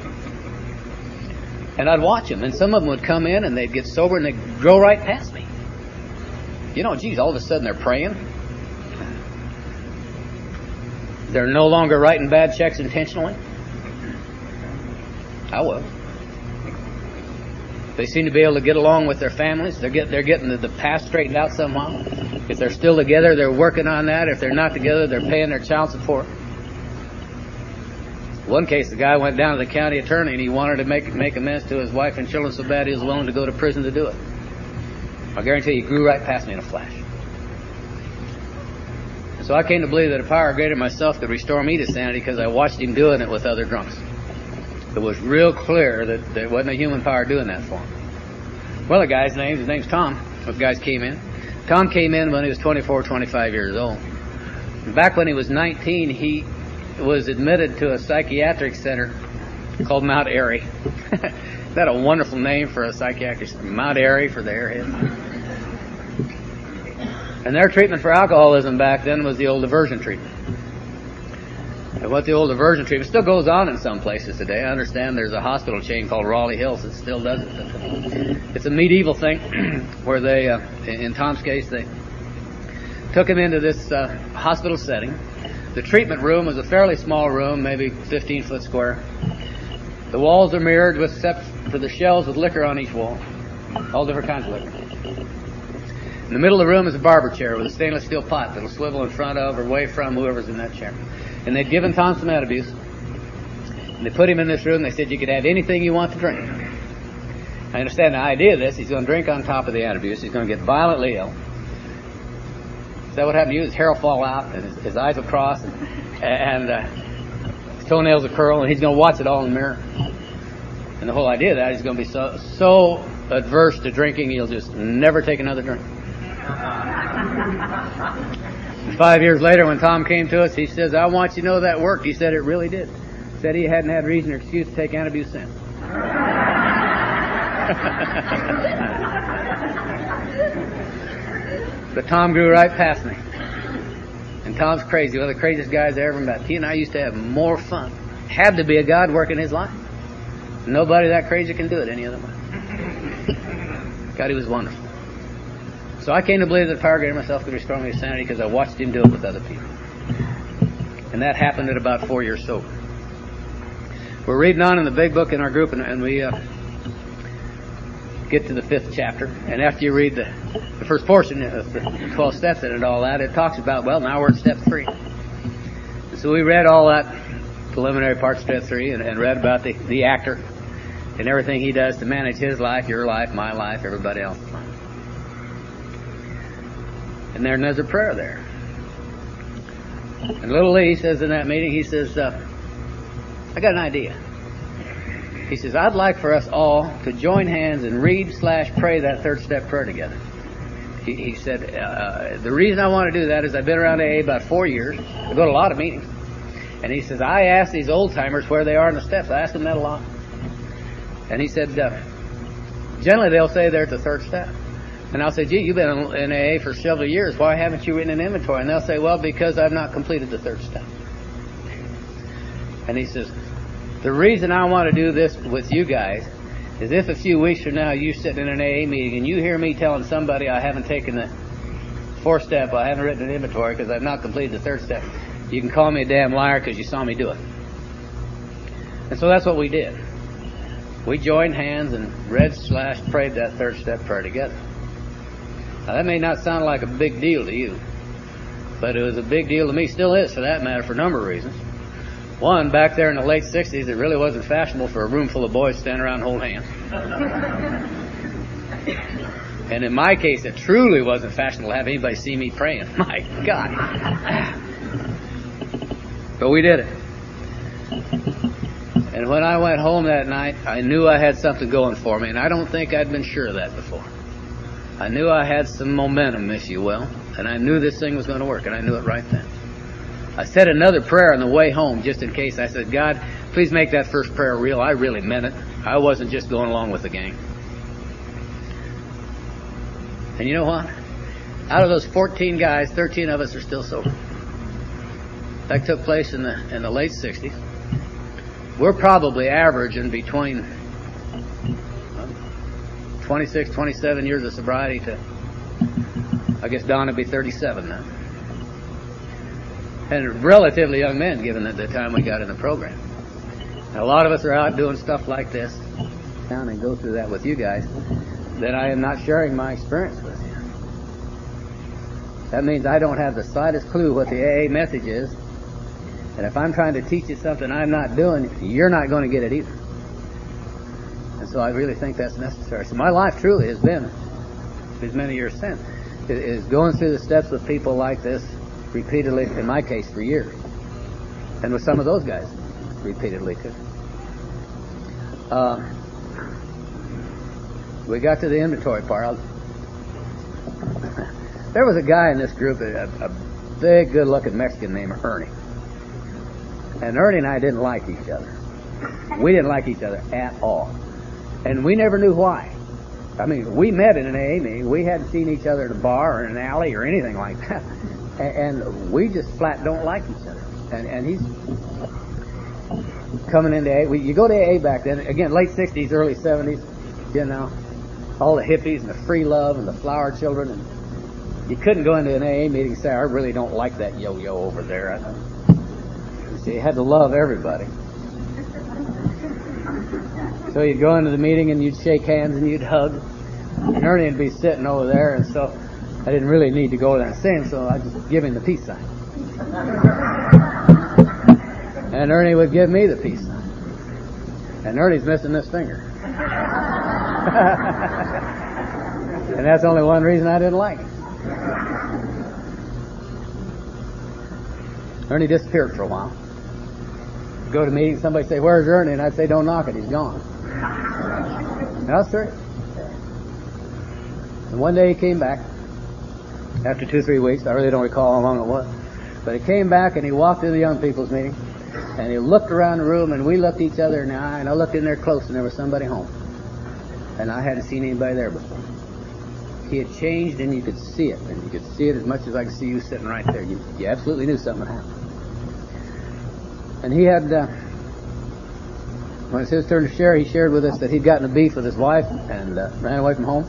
And I'd watch them, and some of them would come in and they'd get sober and they'd go right past me. You know, geez, all of a sudden they're praying. They're no longer writing bad checks intentionally. I was. They seem to be able to get along with their families. They're, get, they're getting the, the past straightened out somehow. If they're still together, they're working on that. If they're not together, they're paying their child support. One case, the guy went down to the county attorney and he wanted to make make amends to his wife and children so bad he was willing to go to prison to do it. I guarantee you, he grew right past me in a flash. So I came to believe that a power greater than myself could restore me to sanity because I watched him doing it with other drunks. It was real clear that there wasn't a human power doing that for him. Well, the guy's name, his name's Tom. The guys came in. Tom came in when he was 24, 25 years old. Back when he was 19, he was admitted to a psychiatric center called Mount Airy. <laughs> That a wonderful name for a psychiatric center? Mount Airy for the airhead. And their treatment for alcoholism back then was the old aversion treatment. And what the old aversion treatment still goes on in some places today. I understand there's a hospital chain called Raleigh Hills that still does it. It's a medieval thing <clears throat> where they, uh, in Tom's case, they took him into this uh, hospital setting the treatment room was a fairly small room, maybe 15 foot square. The walls are mirrored, with, except for the shelves with liquor on each wall, all different kinds of liquor. In the middle of the room is a barber chair with a stainless steel pot that'll swivel in front of or away from whoever's in that chair. And they'd given Tom some antabuse. And they put him in this room. They said you could have anything you want to drink. I understand the idea of this. He's going to drink on top of the antabuse. He's going to get violently ill Is that what happened to you? His hair will fall out, and his, his eyes will cross, and, and uh, his toenails will curl, and he's going to watch it all in the mirror. And the whole idea of that is going to be so so adverse to drinking, he'll just never take another drink. <laughs> Five years later, when Tom came to us, he says, "I want you to know that worked." He said it really did. He said he hadn't had reason or excuse to take antabuse since. <laughs> But Tom grew right past me. And Tom's crazy, one of the craziest guys I ever met. He and I used to have more fun. Had to be a God working his life. Nobody that crazy can do it any other way. <laughs> God, he was wonderful. So I came to believe that power greater myself could restore me to sanity because I watched him do it with other people. And that happened at about four years sober. We're reading on in the big book in our group, and, and we uh, get to the fifth chapter, and after you read the, the first portion of the 12 steps and all that, it talks about, well, now we're at step three. So we read all that preliminary part, of step three, and, and read about the, the actor and everything he does to manage his life, your life, my life, everybody else's life. And there's a prayer there. And little Lee says in that meeting, he says, uh, I got an idea. He says, I'd like for us all to join hands and read slash pray that third step prayer together. He, he said, uh, the reason I want to do that is I've been around AA about four years. I go to a lot of meetings. And he says, I ask these old timers where they are in the steps. I ask them that a lot. And he said, uh, generally they'll say they're at the third step. And I'll say, gee, you've been in AA for several years. Why haven't you written an inventory? And they'll say, well, because I've not completed the third step. And he says, the reason I want to do this with you guys is if a few weeks from now you sit in an AA meeting and you hear me telling somebody I haven't taken the fourth step, I haven't written an inventory because I've not completed the third step, you can call me a damn liar because you saw me do it. And so that's what we did. We joined hands and read slash prayed that third step prayer together. Now that may not sound like a big deal to you, but it was a big deal to me, still is for that matter, for a number of reasons. One, back there in the late 60s, it really wasn't fashionable for a room full of boys to stand around and hold hands. and in my case, it truly wasn't fashionable to have anybody see me praying. <laughs> My God. but we did it. And when I went home that night, I knew I had something going for me, and I don't think I'd been sure of that before. I knew I had some momentum, if you will, and I knew this thing was going to work, and I knew it right then. I said another prayer on the way home just in case. I said, God, please make that first prayer real. I really meant it. I wasn't just going along with the gang. And you know what? Out of those 14 guys, 13 of us are still sober. That took place in the in the late 60s. We're probably averaging between 26, 27 years of sobriety to, I guess Don would be 37 now and relatively young men given the, the time we got in the program. A lot of us are out doing stuff like this. down and go through that with you guys, that I am not sharing my experience with you. That means I don't have the slightest clue what the AA message is. And if I'm trying to teach you something I'm not doing, you're not going to get it either. So I really think that's necessary. So my life truly has been, as many years since, is going through the steps with people like this repeatedly, in my case, for years. And with some of those guys, repeatedly too. Uh, we got to the inventory part. <laughs> There was a guy in this group, a, a big, good-looking Mexican named Ernie. And Ernie and I didn't like each other. We didn't like each other at all. And we never knew why. I mean, we met in an AA meeting. We hadn't seen each other at a bar or in an alley or anything like that. <laughs> And we just flat don't like each other. And, and he's coming into AA. You go to AA back then, again, late 60s, early 70s, you know, all the hippies and the free love and the flower children. And you couldn't go into an AA meeting and say, I really don't like that yo-yo over there. You had to love everybody. <laughs> So you'd go into the meeting and you'd shake hands and you'd hug. And Ernie would be sitting over there, and so I didn't really need to go there and see so I just give him the peace sign. And Ernie would give me the peace sign. And Ernie's missing this finger. <laughs> and that's only one reason I didn't like him. Ernie disappeared for a while. Go to meetings, somebody say, Where's Ernie? And I'd say, Don't knock it, he's gone. And I. And one day he came back after two, three weeks. I really don't recall how long it was. But he came back and he walked to the young people's meeting and he looked around the room and we looked each other in the eye and I looked in there close and there was somebody home. And I hadn't seen anybody there before. He had changed and you could see it. And you could see it as much as I could see you sitting right there. You, you absolutely knew something had happened. And he had, uh, when it's his turn to share, he shared with us that he'd gotten a beef with his wife and uh, ran away from home.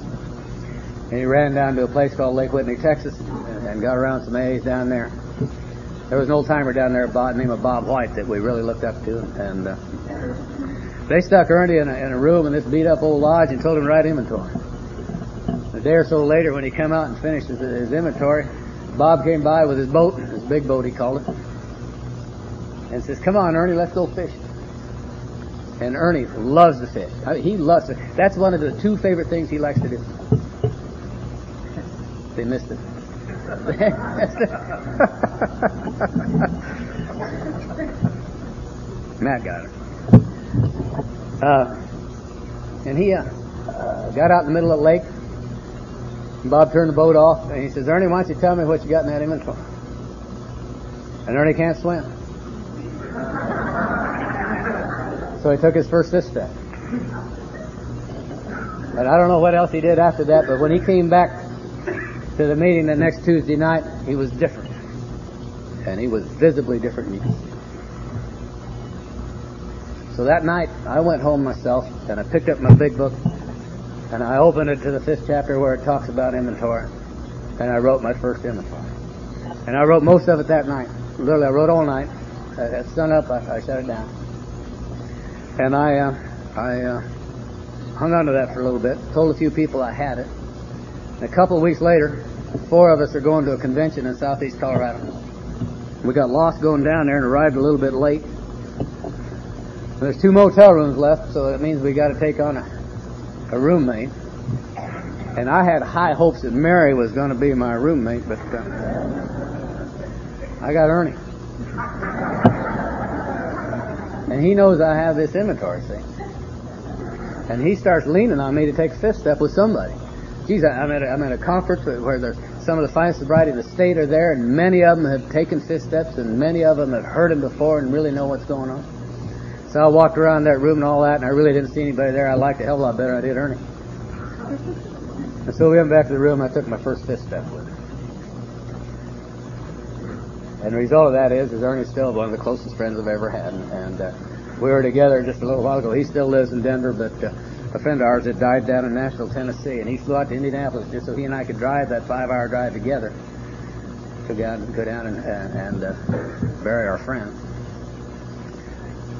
And he ran down to a place called Lake Whitney, Texas, and, got around some A's down there. There was an old timer down there by the name of Bob White that we really looked up to, and uh, they stuck Ernie in a, in a room in this beat up old lodge and told him to write inventory. A day or so later, when he came out and finished his, his inventory, Bob came by with his boat, his big boat he called it, and says, "Come on, Ernie, let's go fishing." And Ernie loves to fish. I mean, he loves it. That's one of the two favorite things he likes to do. They missed it. <laughs> Matt got it. Uh, and he uh, got out in the middle of the lake. Bob turned the boat off, and he says, "Ernie, why don't you tell me what you got in that inventory?" And Ernie can't swim. So he took his first step. And I don't know what else he did after that, but when he came back to the meeting the next Tuesday night, he was different. And he was visibly different So that night, I went home myself, and I picked up my big book, and I opened it to the fifth chapter where it talks about inventory, and I wrote my first inventory. And I wrote most of it that night. Literally, I wrote all night. At sunup, I, I shut it down. And I, uh, I uh, hung on to that for a little bit, told a few people I had it. And a couple of weeks later, Four of us are going to a convention in southeast Colorado. We got lost going down there and arrived a little bit late. There's two motel rooms left, so that means we got to take on a, a roommate. And I had high hopes that Mary was going to be my roommate, but uh, I got Ernie. And he knows I have this inventory, thing. And he starts leaning on me to take a fifth step with somebody geez, I'm at a, I'm at a conference where there's some of the finest sobriety in the state are there, and many of them have taken fifth steps, and many of them have heard him before and really know what's going on. So I walked around that room and all that, and I really didn't see anybody there. I liked it a hell of a lot better I did Ernie. And so we went back to the room. and I took my first fifth step with him. And the result of that is, is Ernie's still one of the closest friends I've ever had, and, and uh, we were together just a little while ago. He still lives in Denver, but uh, a friend of ours had died down in Nashville, Tennessee, and he flew out to Indianapolis just so he and I could drive that five-hour drive together to go down, go down and, and uh, bury our friend.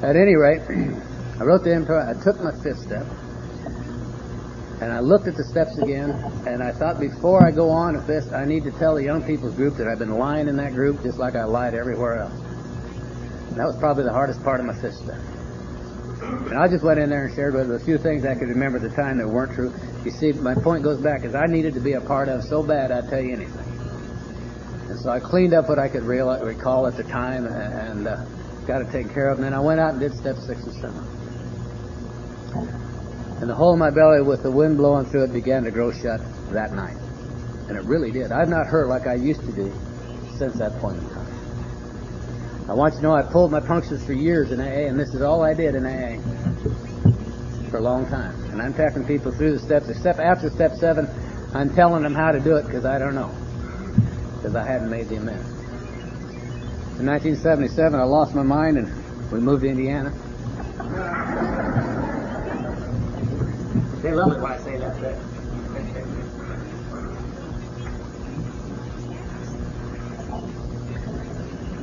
At any rate, <clears throat> I wrote the inventory. I took my fifth step, And I looked at the steps again, and I thought before I go on with this, I need to tell the young people's group that I've been lying in that group just like I lied everywhere else. And that was probably the hardest part of my fifth step. And I just went in there and shared with a few things I could remember at the time that weren't true. You see, my point goes back is I needed to be a part of so bad I'd tell you anything. And so I cleaned up what I could recall at the time and, and uh, got it taken care of. And then I went out and did step six and seven. And the hole in my belly with the wind blowing through it began to grow shut that night. And it really did. I've not hurt like I used to do since that point in time. I want you to know I pulled my punctures for years in AA, and this is all I did in AA for a long time. And I'm taking people through the steps. Step after step seven, I'm telling them how to do it because I don't know, because I hadn't made the amendment. In 1977, I lost my mind and we moved to Indiana. They love it when I say that.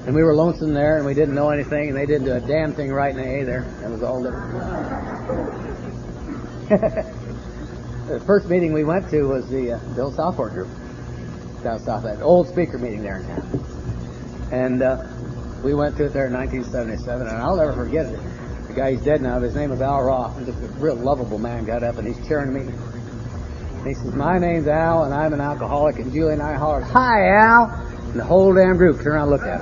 And we were lonesome there, and we didn't know anything, and they didn't do a damn thing right in AA there. It was all different. <laughs> the first meeting we went to was the uh, Bill Southport group down south, that old speaker meeting there in town. And uh, we went to it there in 1977, and I'll never forget it. The guy, he's dead now, his name is Al Roth. He's a real lovable man, got up, and he's cheering me. And he says, my name's Al, and I'm an alcoholic, and Julie and I hollered, Hi, Al! And the whole damn group turned around and looked at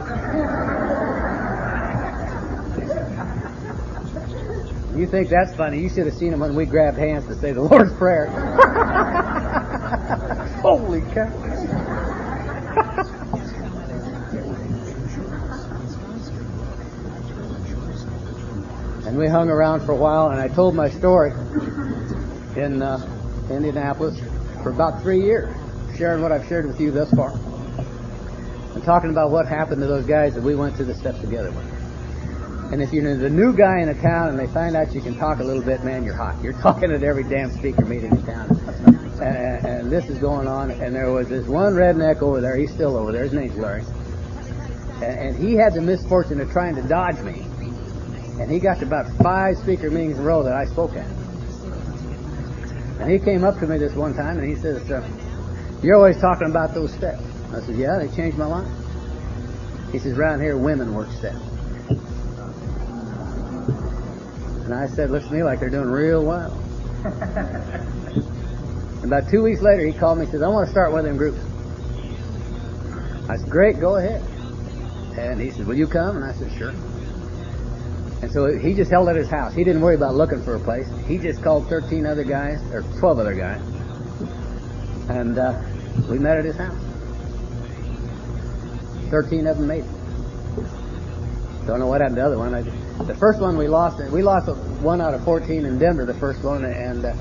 him. You think that's funny? You should have seen him when we grabbed hands to say the Lord's Prayer. <laughs> Holy cow. And we hung around for a while, and I told my story in uh, Indianapolis for about three years, sharing what I've shared with you thus far and talking about what happened to those guys that we went through the steps together with. And if you're the new guy in a town and they find out you can talk a little bit, man, you're hot. You're <laughs> talking at every damn speaker meeting in town. And, and this is going on. And there was this one redneck over there. He's still over there. His name's Larry. And, and he had the misfortune of trying to dodge me. And he got to about five speaker meetings in a row that I spoke at. And he came up to me this one time and he says, uh, "You're always talking about those steps." I said, yeah, they changed my life. He says, around here, women work steps. And I said, looks to me like they're doing real well. <laughs> And about two weeks later, he called me and says, I want to start one of them groups. I said, great, go ahead. And he said, will you come? And I said, sure. And so he just held at his house. He didn't worry about looking for a place. He just called 13 other guys, or 12 other guys. And uh, we met at his house. 13 of them made it. Don't know what happened to the other one. I, the first one we lost, we lost one out of 14 in Denver, the first one, and uh,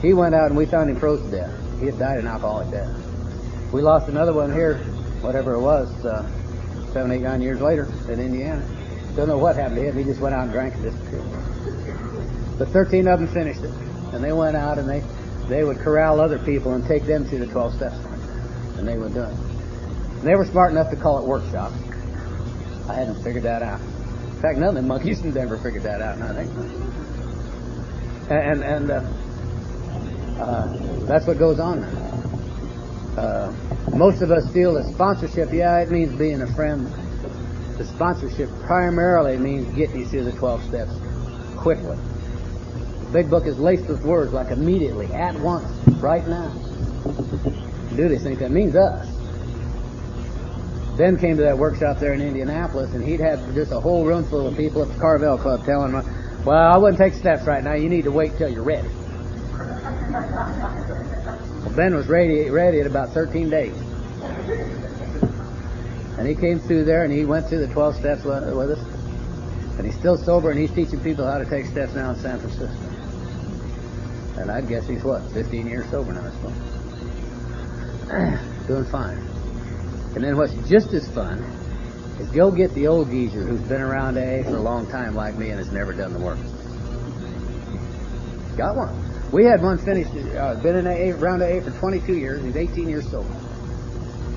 he went out and we found him frozen to death. He had died an alcoholic death. We lost another one here, whatever it was, uh, seven, eight, nine years later in Indiana. Don't know what happened to him. He just went out and drank and disappeared. But 13 of them finished it. And they went out and they, they would corral other people and take them through the 12 steps. And they would do it. And they were smart enough to call it workshop. I hadn't figured that out. In fact, none of the monkeys in Denver figured that out, I think. And, and uh, uh, that's what goes on. Uh, most of us feel that sponsorship, yeah, it means being a friend. The sponsorship primarily means getting you through the 12 steps quickly. The big book is laced with words like immediately, at once, right now. Do they think that means us? Ben came to that workshop there in Indianapolis, and he'd had just a whole room full of people at the Carvel Club telling him, well, I wouldn't take steps right now. You need to wait till you're ready. Well, <laughs> Ben was ready, ready in about 13 days. And he came through there, and he went through the 12 steps with us. And he's still sober, and he's teaching people how to take steps now in San Francisco. And I guess he's what, 15 years sober now, I suppose. <clears throat> Doing fine. And then what's just as fun is go get the old geezer who's been around AA for a long time like me and has never done the work. Got one. We had one finished, uh, been in AA, around AA for 22 years. He's 18 years sober.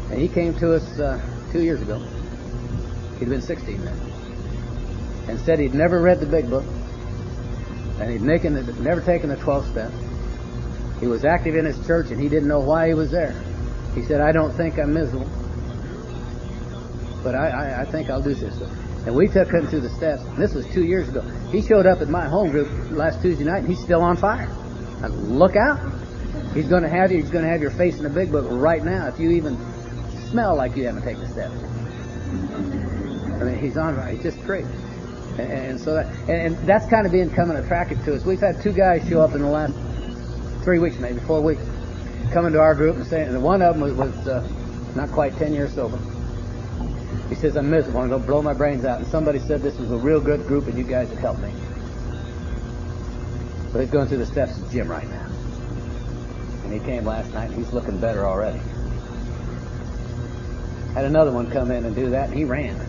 And he came to us uh, two years ago. He'd been 16 then. And said he'd never read the big book. And he'd never taken the 12 steps. He was active in his church and he didn't know why he was there. He said, I don't think I'm miserable, but I, I, I think I'll do this. And we took him to the steps. This was two years ago. He showed up at my home group last Tuesday night and he's still on fire. I said, look out. He's going to have you, he's going to have your face in the big book right now if you even smell like you haven't taken a step. I mean, he's on, right. he's just great. And, so that, and, that's kind of becoming attractive to us. We've had two guys show up in the last three weeks, maybe four weeks, coming to our group and saying, and one of them was, was uh, not quite 10 years sober. He says, I'm miserable. I'm going to blow my brains out. And somebody said this was a real good group and you guys would helped me. But he's going through the steps of gym right now. And he came last night and he's looking better already. Had another one come in and do that and he ran.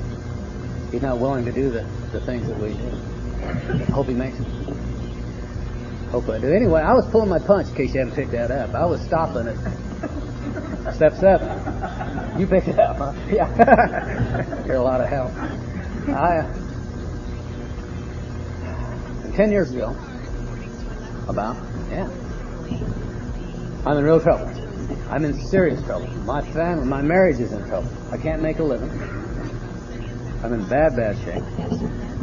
He's not willing to do the, the things that we do. Hope he makes it. Hope I do. Anyway, I was pulling my punch in case you haven't picked that up. I was stopping at step seven. You picked it up, huh? Yeah. <laughs> You're a lot of help. I, uh, ten years ago, about, yeah, I'm in real trouble. I'm in serious trouble. My family, my marriage is in trouble. I can't make a living. I'm in bad, bad shape.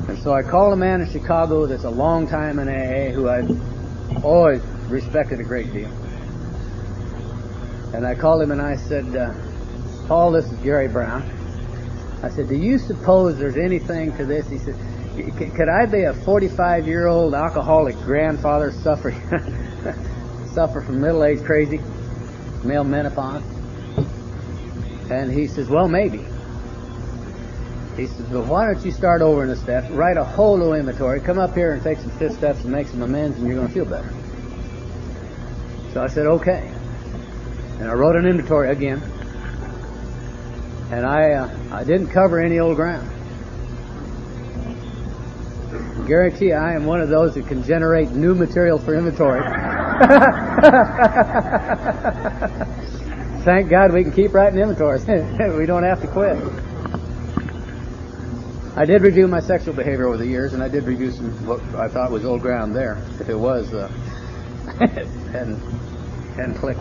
And so I called a man in Chicago that's a long time in AA who I've always respected a great deal. And I called him and I said, uh, Paul, this is Gary Brown. I said, do you suppose there's anything to this? He said, could I be a 45 year old alcoholic grandfather suffering, <laughs> suffer from middle age crazy, male menopause? And he says, well, maybe. He says, well, why don't you start over in the steps, write a whole new inventory, come up here and take some fifth steps and make some amends, and you're going to feel better. So I said, okay. And I wrote an inventory again. And I, uh, I didn't cover any old ground. Guarantee I am one of those that can generate new material for inventory. <laughs> Thank God we can keep writing inventories. <laughs> we don't have to quit. I did review my sexual behavior over the years, and I did review some what I thought was old ground there. If it was, uh, <laughs> and and click.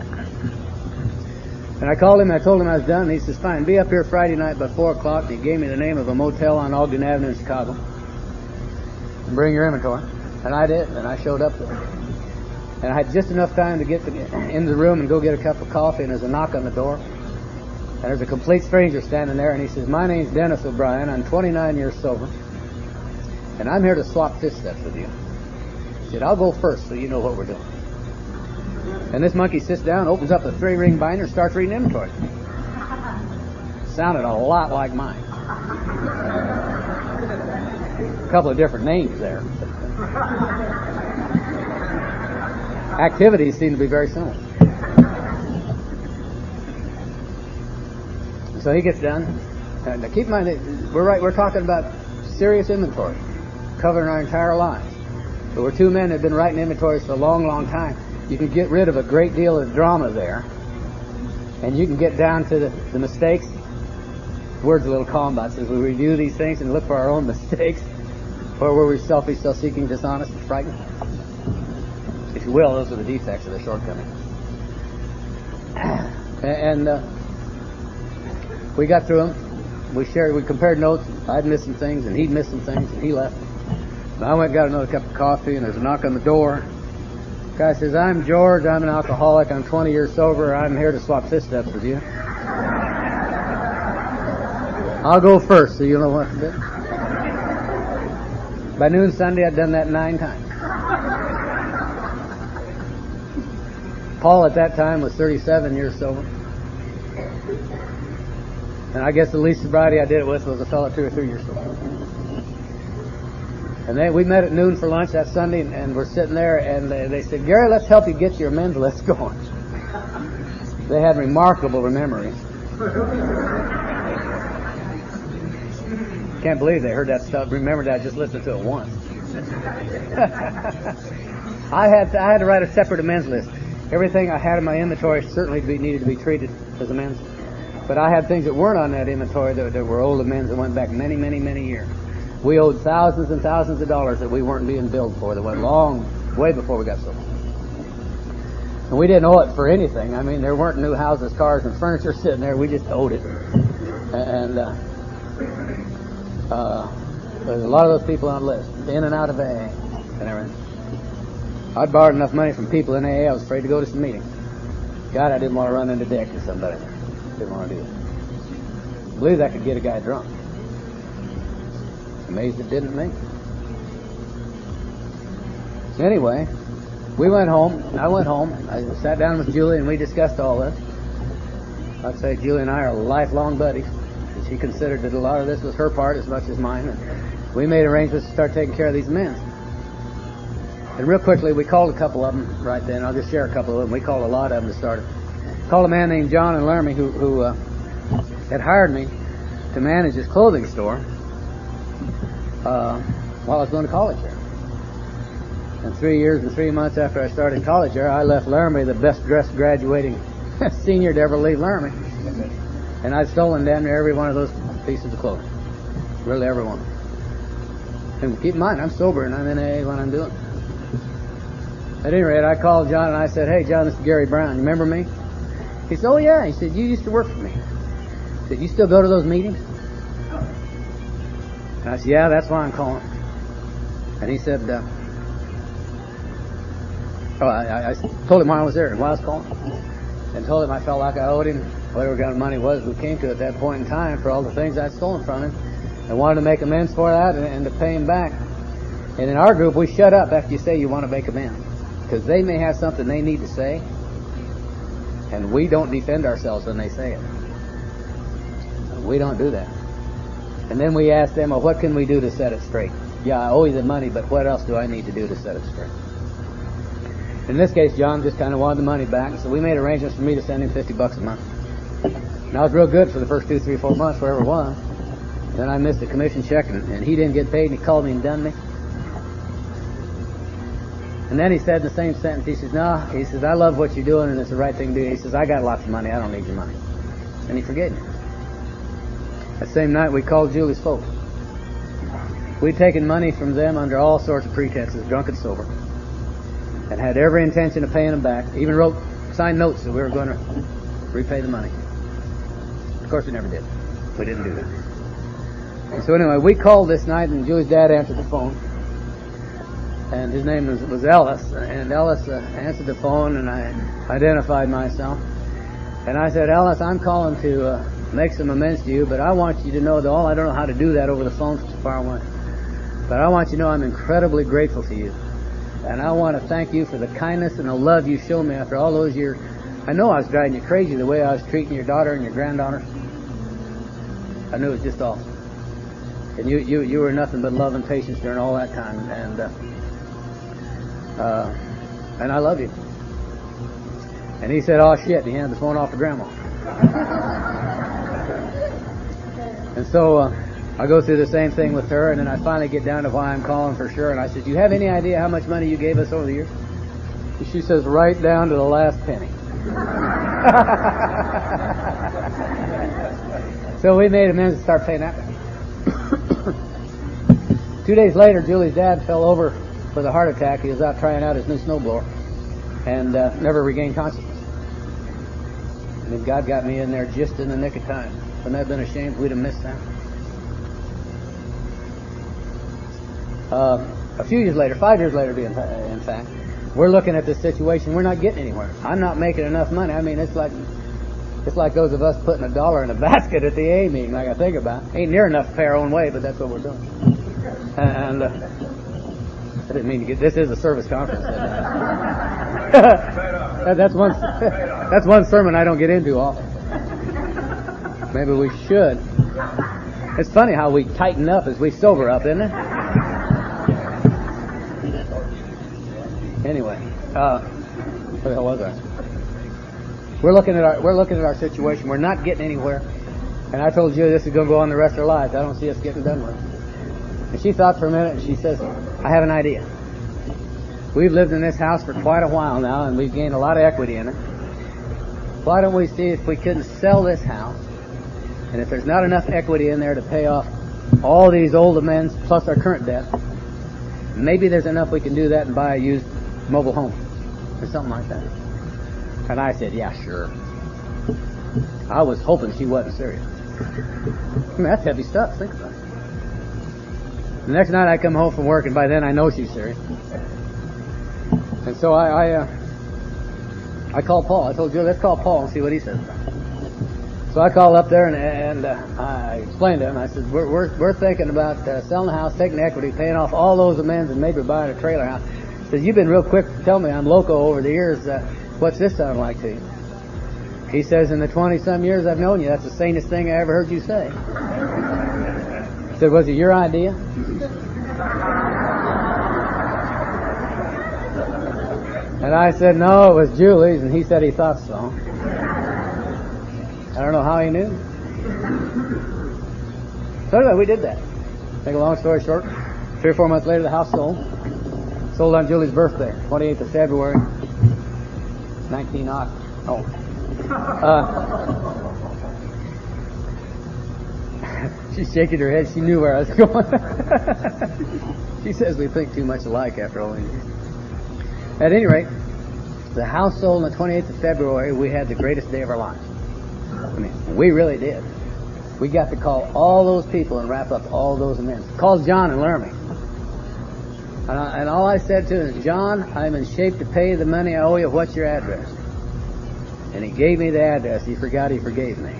And I called him. I told him I was done. He says, "Fine, be up here Friday night by four o'clock." He gave me the name of a motel on Ogden Avenue in Chicago. And bring your inventory. And I did, and I showed up there. And I had just enough time to get to, into the room and go get a cup of coffee. And there's a knock on the door. And there's a complete stranger standing there, and he says, My name's Dennis O'Brien. I'm 29 years sober. And I'm here to swap fifth steps with you. He said, I'll go first so you know what we're doing. And this monkey sits down, opens up the three ring binder, and starts reading inventory. Sounded a lot like mine. Couple of different names there. Activities seem to be very similar. So he gets done. Now keep in mind, we're right. We're talking about serious inventory, covering our entire lives. But we're two men that have been writing inventories for a long, long time. You can get rid of a great deal of drama there, and you can get down to the, the mistakes. Word's a little combat says we review these things and look for our own <laughs> mistakes, or were we selfish, self-seeking, dishonest, and frightened? If you will, those are the defects of the shortcomings. <clears throat> and uh, we got through them. We shared, we compared notes. I'd missed some things, and he'd missed some things, and he left. And I went and got another cup of coffee, and there's a knock on the door. The guy says, I'm George. I'm an alcoholic. I'm 20 years sober. I'm here to swap steps with you. I'll go first, so you know what to do. By noon Sunday, I'd done that nine times. Paul at that time was 37 years sober. And I guess the least sobriety I did it with was a fellow two or three years old. And then we met at noon for lunch that Sunday, and, we're sitting there, and they, they said, Gary, let's help you get your amends list <laughs> going. They had remarkable memories. Can't believe they heard that stuff. Remembered that I just listened to it once. <laughs> I had to, I had to write a separate amends list. Everything I had in my inventory certainly be, needed to be treated as amends. But I had things that weren't on that inventory that, that were old amends that went back many, many, many years. We owed thousands and thousands of dollars that we weren't being billed for that went long, way before we got sober. And we didn't owe it for anything. I mean, there weren't new houses, cars, and furniture sitting there. We just owed it. And uh, uh, there's a lot of those people on the list, in and out of AA and everything. I'd borrowed enough money from people in AA, I was afraid to go to some meetings. God, I didn't want to run into Dick or somebody. Didn't want to do it. I believe that could get a guy drunk. Amazed it didn't me. Anyway, we went home. I went home. I sat down with Julie and we discussed all this. I'd say Julie and I are lifelong buddies. She considered that a lot of this was her part as much as mine. And we made arrangements to start taking care of these men. And real quickly, we called a couple of them right then. I'll just share a couple of them. We called a lot of them to start. Called a man named John and Laramie who, who uh, had hired me to manage his clothing store uh, while I was going to college there. And three years and three months after I started college there, I left Laramie the best dressed graduating <laughs> senior to ever leave Laramie. And I've stolen damn near every one of those pieces of clothing. Really every one. And keep in mind, I'm sober and I'm in AA when I'm doing it. At any rate, I called John and I said, Hey, John, this is Gary Brown. You remember me? He said, Oh, yeah. He said, You used to work for me. He said, You still go to those meetings? And I said, Yeah, that's why I'm calling. And he said, uh, Oh, I, I told him why I was there and why I was calling. And told him I felt like I owed him whatever kind of money was we came to at that point in time for all the things I'd stolen from him. I wanted to make amends for that and, and to pay him back. And in our group, we shut up after you say you want to make amends. Because they may have something they need to say, and we don't defend ourselves when they say it. We don't do that. And then we ask them, well, what can we do to set it straight? Yeah, I owe you the money, but what else do I need to do to set it straight? In this case, John just kind of wanted the money back, so we made arrangements for me to send him 50 bucks a month. And I was real good for the first two, three, four months, wherever it was. Then I missed a commission check, and, and he didn't get paid, and he called me and done me. And then he said in the same sentence, he says, no, he says, I love what you're doing and it's the right thing to do. He says, I got lots of money. I don't need your money. And he forgave me. That same night we called Julie's folks. We'd taken money from them under all sorts of pretenses, drunk and sober, and had every intention of paying them back. Even wrote signed notes that we were going to repay the money. Of course, we never did. We didn't do that. And so anyway, we called this night, and Julie's dad answered the phone and his name was, was Ellis. And Ellis uh, answered the phone, and I identified myself. And I said, Ellis, I'm calling to uh, make some amends to you, but I want you to know that all I don't know how to do that over the phone so far away. But I want you to know I'm incredibly grateful to you. And I want to thank you for the kindness and the love you showed me after all those years. I know I was driving you crazy the way I was treating your daughter and your granddaughter. I knew it was just awful. And you, you, you were nothing but love and patience during all that time. And, uh, uh, and I love you. And he said, oh shit, and he handed the phone off to grandma. <laughs> and so, uh, I go through the same thing with her, and then I finally get down to why I'm calling for sure, and I said, do you have any idea how much money you gave us over the years? And she says, right down to the last penny. <laughs> so we made amends to start paying that back. <coughs> Two days later, Julie's dad fell over with a heart attack. He was out trying out his new snowblower and uh, never regained consciousness. And then God got me in there just in the nick of time. Wouldn't that have been a shame if we'd have missed that? Uh, a few years later, five years later, in fact, we're looking at this situation. We're not getting anywhere. I'm not making enough money. I mean, it's like it's like those of us putting a dollar in a <laughs> basket at the A meeting. Like I think about, ain't near enough to pay our own way, but that's what we're doing. And uh, I didn't mean to get. This is a service conference. <laughs> that's one. <laughs> That's one sermon I don't get into often. Maybe we should. It's funny how we tighten up as we sober up, isn't it? Anyway, uh, where the hell was I? We're looking at our we're looking at our situation. We're not getting anywhere, and I told you this is going to go on the rest of our lives. I don't see us getting done with it. And she thought for a minute, and she says, "I have an idea. We've lived in this house for quite a while now, and we've gained a lot of equity in it. Why don't we see if we couldn't sell this house, and if there's not enough equity in there to pay off all these old amends plus our current debt, maybe there's enough we can do that and buy a used mobile home or something like that." And I said, yeah, sure. I was hoping she wasn't serious. I mean, that's heavy stuff. Think about it. The next night I come home from work, and by then I know she's serious. And so I, I, uh, I called Paul. I told Julie, let's call Paul and see what he says. So I called up there and, and uh, I explained to him. I said, we're, we're, we're thinking about uh, selling the house, taking equity, paying off all those amends, and maybe buying a trailer house. He says, you've been real quick to tell me I'm loco over the years. Uh, what's this sound like to you? He says, in the 20 some years I've known you, that's the sanest thing I ever heard you say. I said, was it your idea? And I said, no, it was Julie's, and he said he thought so. I don't know how he knew. So anyway, we did that. Make a long story short, three or four months later, the house sold. Sold on Julie's birthday, 28th of February, 19 odd. Oh. <laughs> Uh, she's shaking her head. She knew where I was <laughs> going. she says we think too much alike after all these years. At any rate, the house sold on the 28th of February. We had the greatest day of our lives. I mean, we really did. We got to call all those people and wrap up all those events. Called John in Laramie. And, I, and all I said to him is, John, I'm in shape to pay the money I owe you. What's your address? And he gave me the address. He forgot he forgave me. <laughs>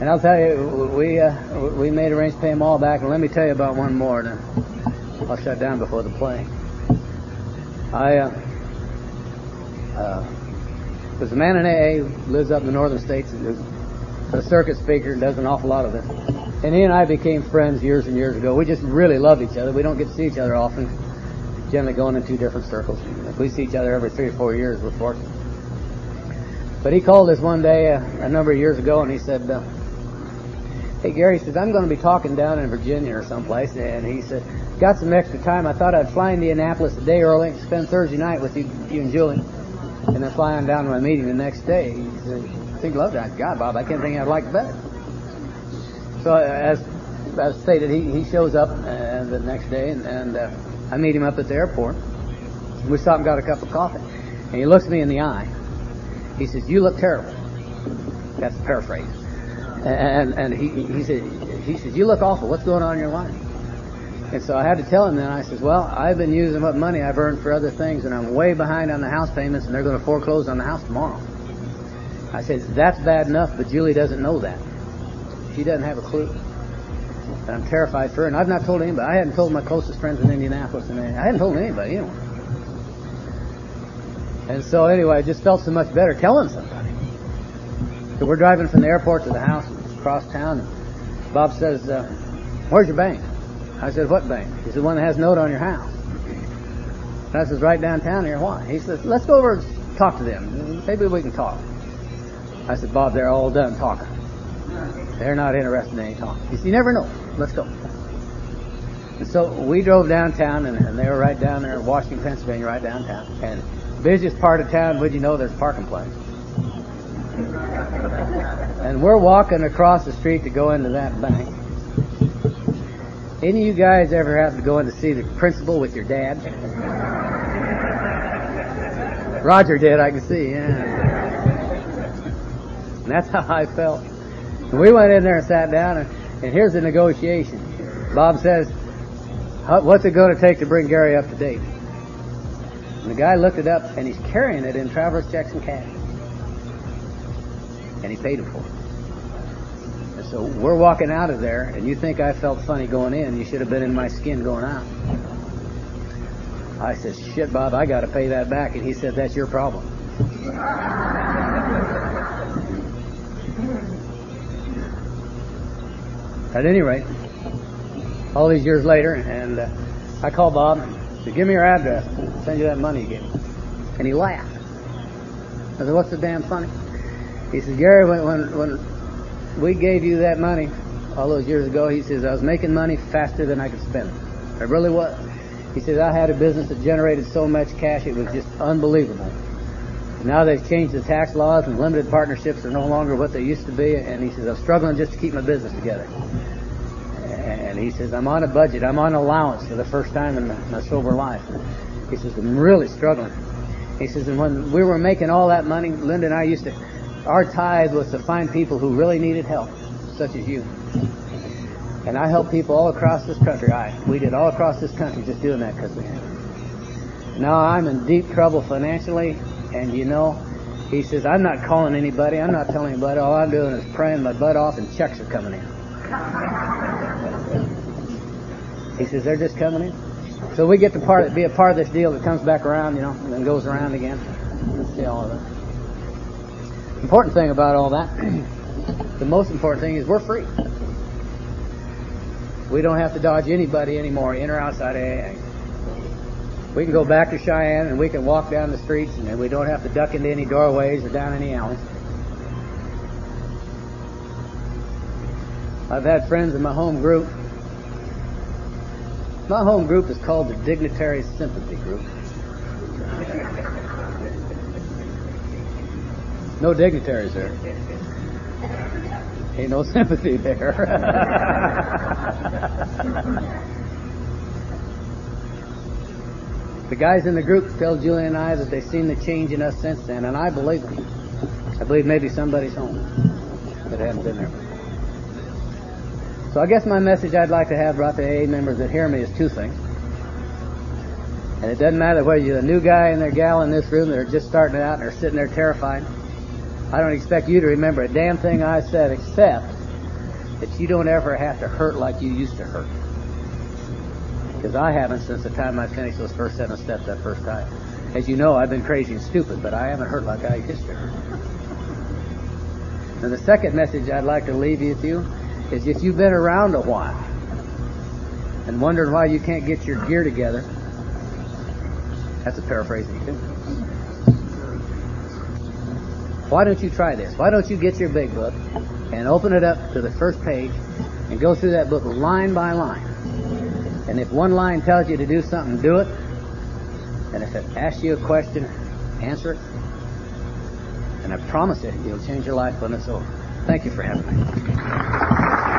and I'll tell you, we uh, we made arrangements to pay them all back. And let me tell you about one more. Then I'll shut down before the play. I uh, uh, there's a man in AA who lives up in the northern states who's a circuit speaker and does an awful lot of this. And he and I became friends years and years ago. We just really love each other. We don't get to see each other often. Generally going in two different circles. If we see each other every three or four years, we're fortunate. But he called us one day uh, a number of years ago and he said, uh, Hey Gary, he says, I'm going to be talking down in Virginia or someplace. And he said, Got some extra time. I thought I'd fly Indianapolis a day early and spend Thursday night with you, you and Julie and then flying down to my meeting the next day. He said, I think love that. God, Bob, I can't think I'd like better. So as as stated, he, he shows up uh, the next day, and, and uh, I meet him up at the airport. We stop and got a cup of coffee, and he looks me in the eye. He says, "You look terrible." That's the paraphrase. And and he he said he says, "You look awful. What's going on in your life?" And so I had to tell him then, I says, well, I've been using what money I've earned for other things and I'm way behind on the house payments and they're going to foreclose on the house tomorrow. I said, that's bad enough, but Julie doesn't know that. She doesn't have a clue. I'm terrified for her. And I've not told anybody. I hadn't told my closest friends in Indianapolis. And I hadn't told anybody, you know. And so anyway, I just felt so much better telling somebody. So we're driving from the airport to the house across town. And Bob says, uh, where's your bank? I said, what bank? He said, one that has note on your house. And I says, right downtown here. Why? He says, let's go over and talk to them. Maybe we can talk. I said, Bob, they're all done talking. They're not interested in any talk. He said, you never know. Let's go. And so we drove downtown, and, and they were right down there in Washington, Pennsylvania, right downtown. And busiest part of town, would you know, there's a parking place. And we're walking across the street to go into that bank. Any of you guys ever have to go in to see the principal with your dad? Roger did, I can see, yeah. And that's how I felt. And we went in there and sat down, and, and here's the negotiation. Bob says, what's it going to take to bring Gary up to date? And the guy looked it up, and he's carrying it in traveler's checks and cash. And he paid him for it. And so we're walking out of there, and you think I felt funny going in. You should have been in my skin going out. I said, shit, Bob, I got to pay that back. And he said, that's your problem. <laughs> At any rate, all these years later, and uh, I called Bob and said, give me your address. I'll send you that money again. And he laughed. I said, what's the damn funny? He said, Gary, when, when, when we gave you that money all those years ago. He says, I was making money faster than I could spend it. I really was. He says, I had a business that generated so much cash, it was just unbelievable. Now they've changed the tax laws and limited partnerships are no longer what they used to be. And he says, I'm struggling just to keep my business together. And he says, I'm on a budget. I'm on allowance for the first time in my sober life. He says, I'm really struggling. He says, and when we were making all that money, Linda and I used to, our tithe was to find people who really needed help, such as you. And I helped people all across this country. I, we did all across this country just doing that because we had. Now I'm in deep trouble financially, and you know, he says, I'm not calling anybody, I'm not telling anybody, all I'm doing is praying my butt off and checks are coming in. He says, they're just coming in. So we get to part, be a part of this deal that comes back around, you know, and then goes around again. Let's see all of that. Important thing about all that, <clears throat> the most important thing is we're free. We don't have to dodge anybody anymore, in or outside AA. We can go back to Cheyenne and we can walk down the streets and we don't have to duck into any doorways or down any alleys. I've had friends in my home group. My home group is called the Dignitary Sympathy Group. No dignitaries there. Ain't no <laughs> sympathy there. <laughs> the guys in the group tell Julie and I that they've seen the change in us since then, and I believe them. I believe maybe somebody's home that hadn't been there. So I guess my message I'd like to have brought to AA members that hear me is two things. And it doesn't matter whether you're a new guy and a gal in this room that are just starting out and are sitting there terrified. I don't expect you to remember a damn thing I said except that you don't ever have to hurt like you used to hurt. Because I haven't since the time I finished those first seven steps that first time. As you know, I've been crazy and stupid, but I haven't hurt like I used to hurt. And the second message I'd like to leave with you is if you've been around a while and wondering why you can't get your gear together, that's a paraphrasing too. Why don't you try this? Why don't you get your big book and open it up to the first page and go through that book line by line? And if one line tells you to do something, do it. And if it asks you a question, answer it. And I promise you, you'll change your life when it's over. Thank you for having me.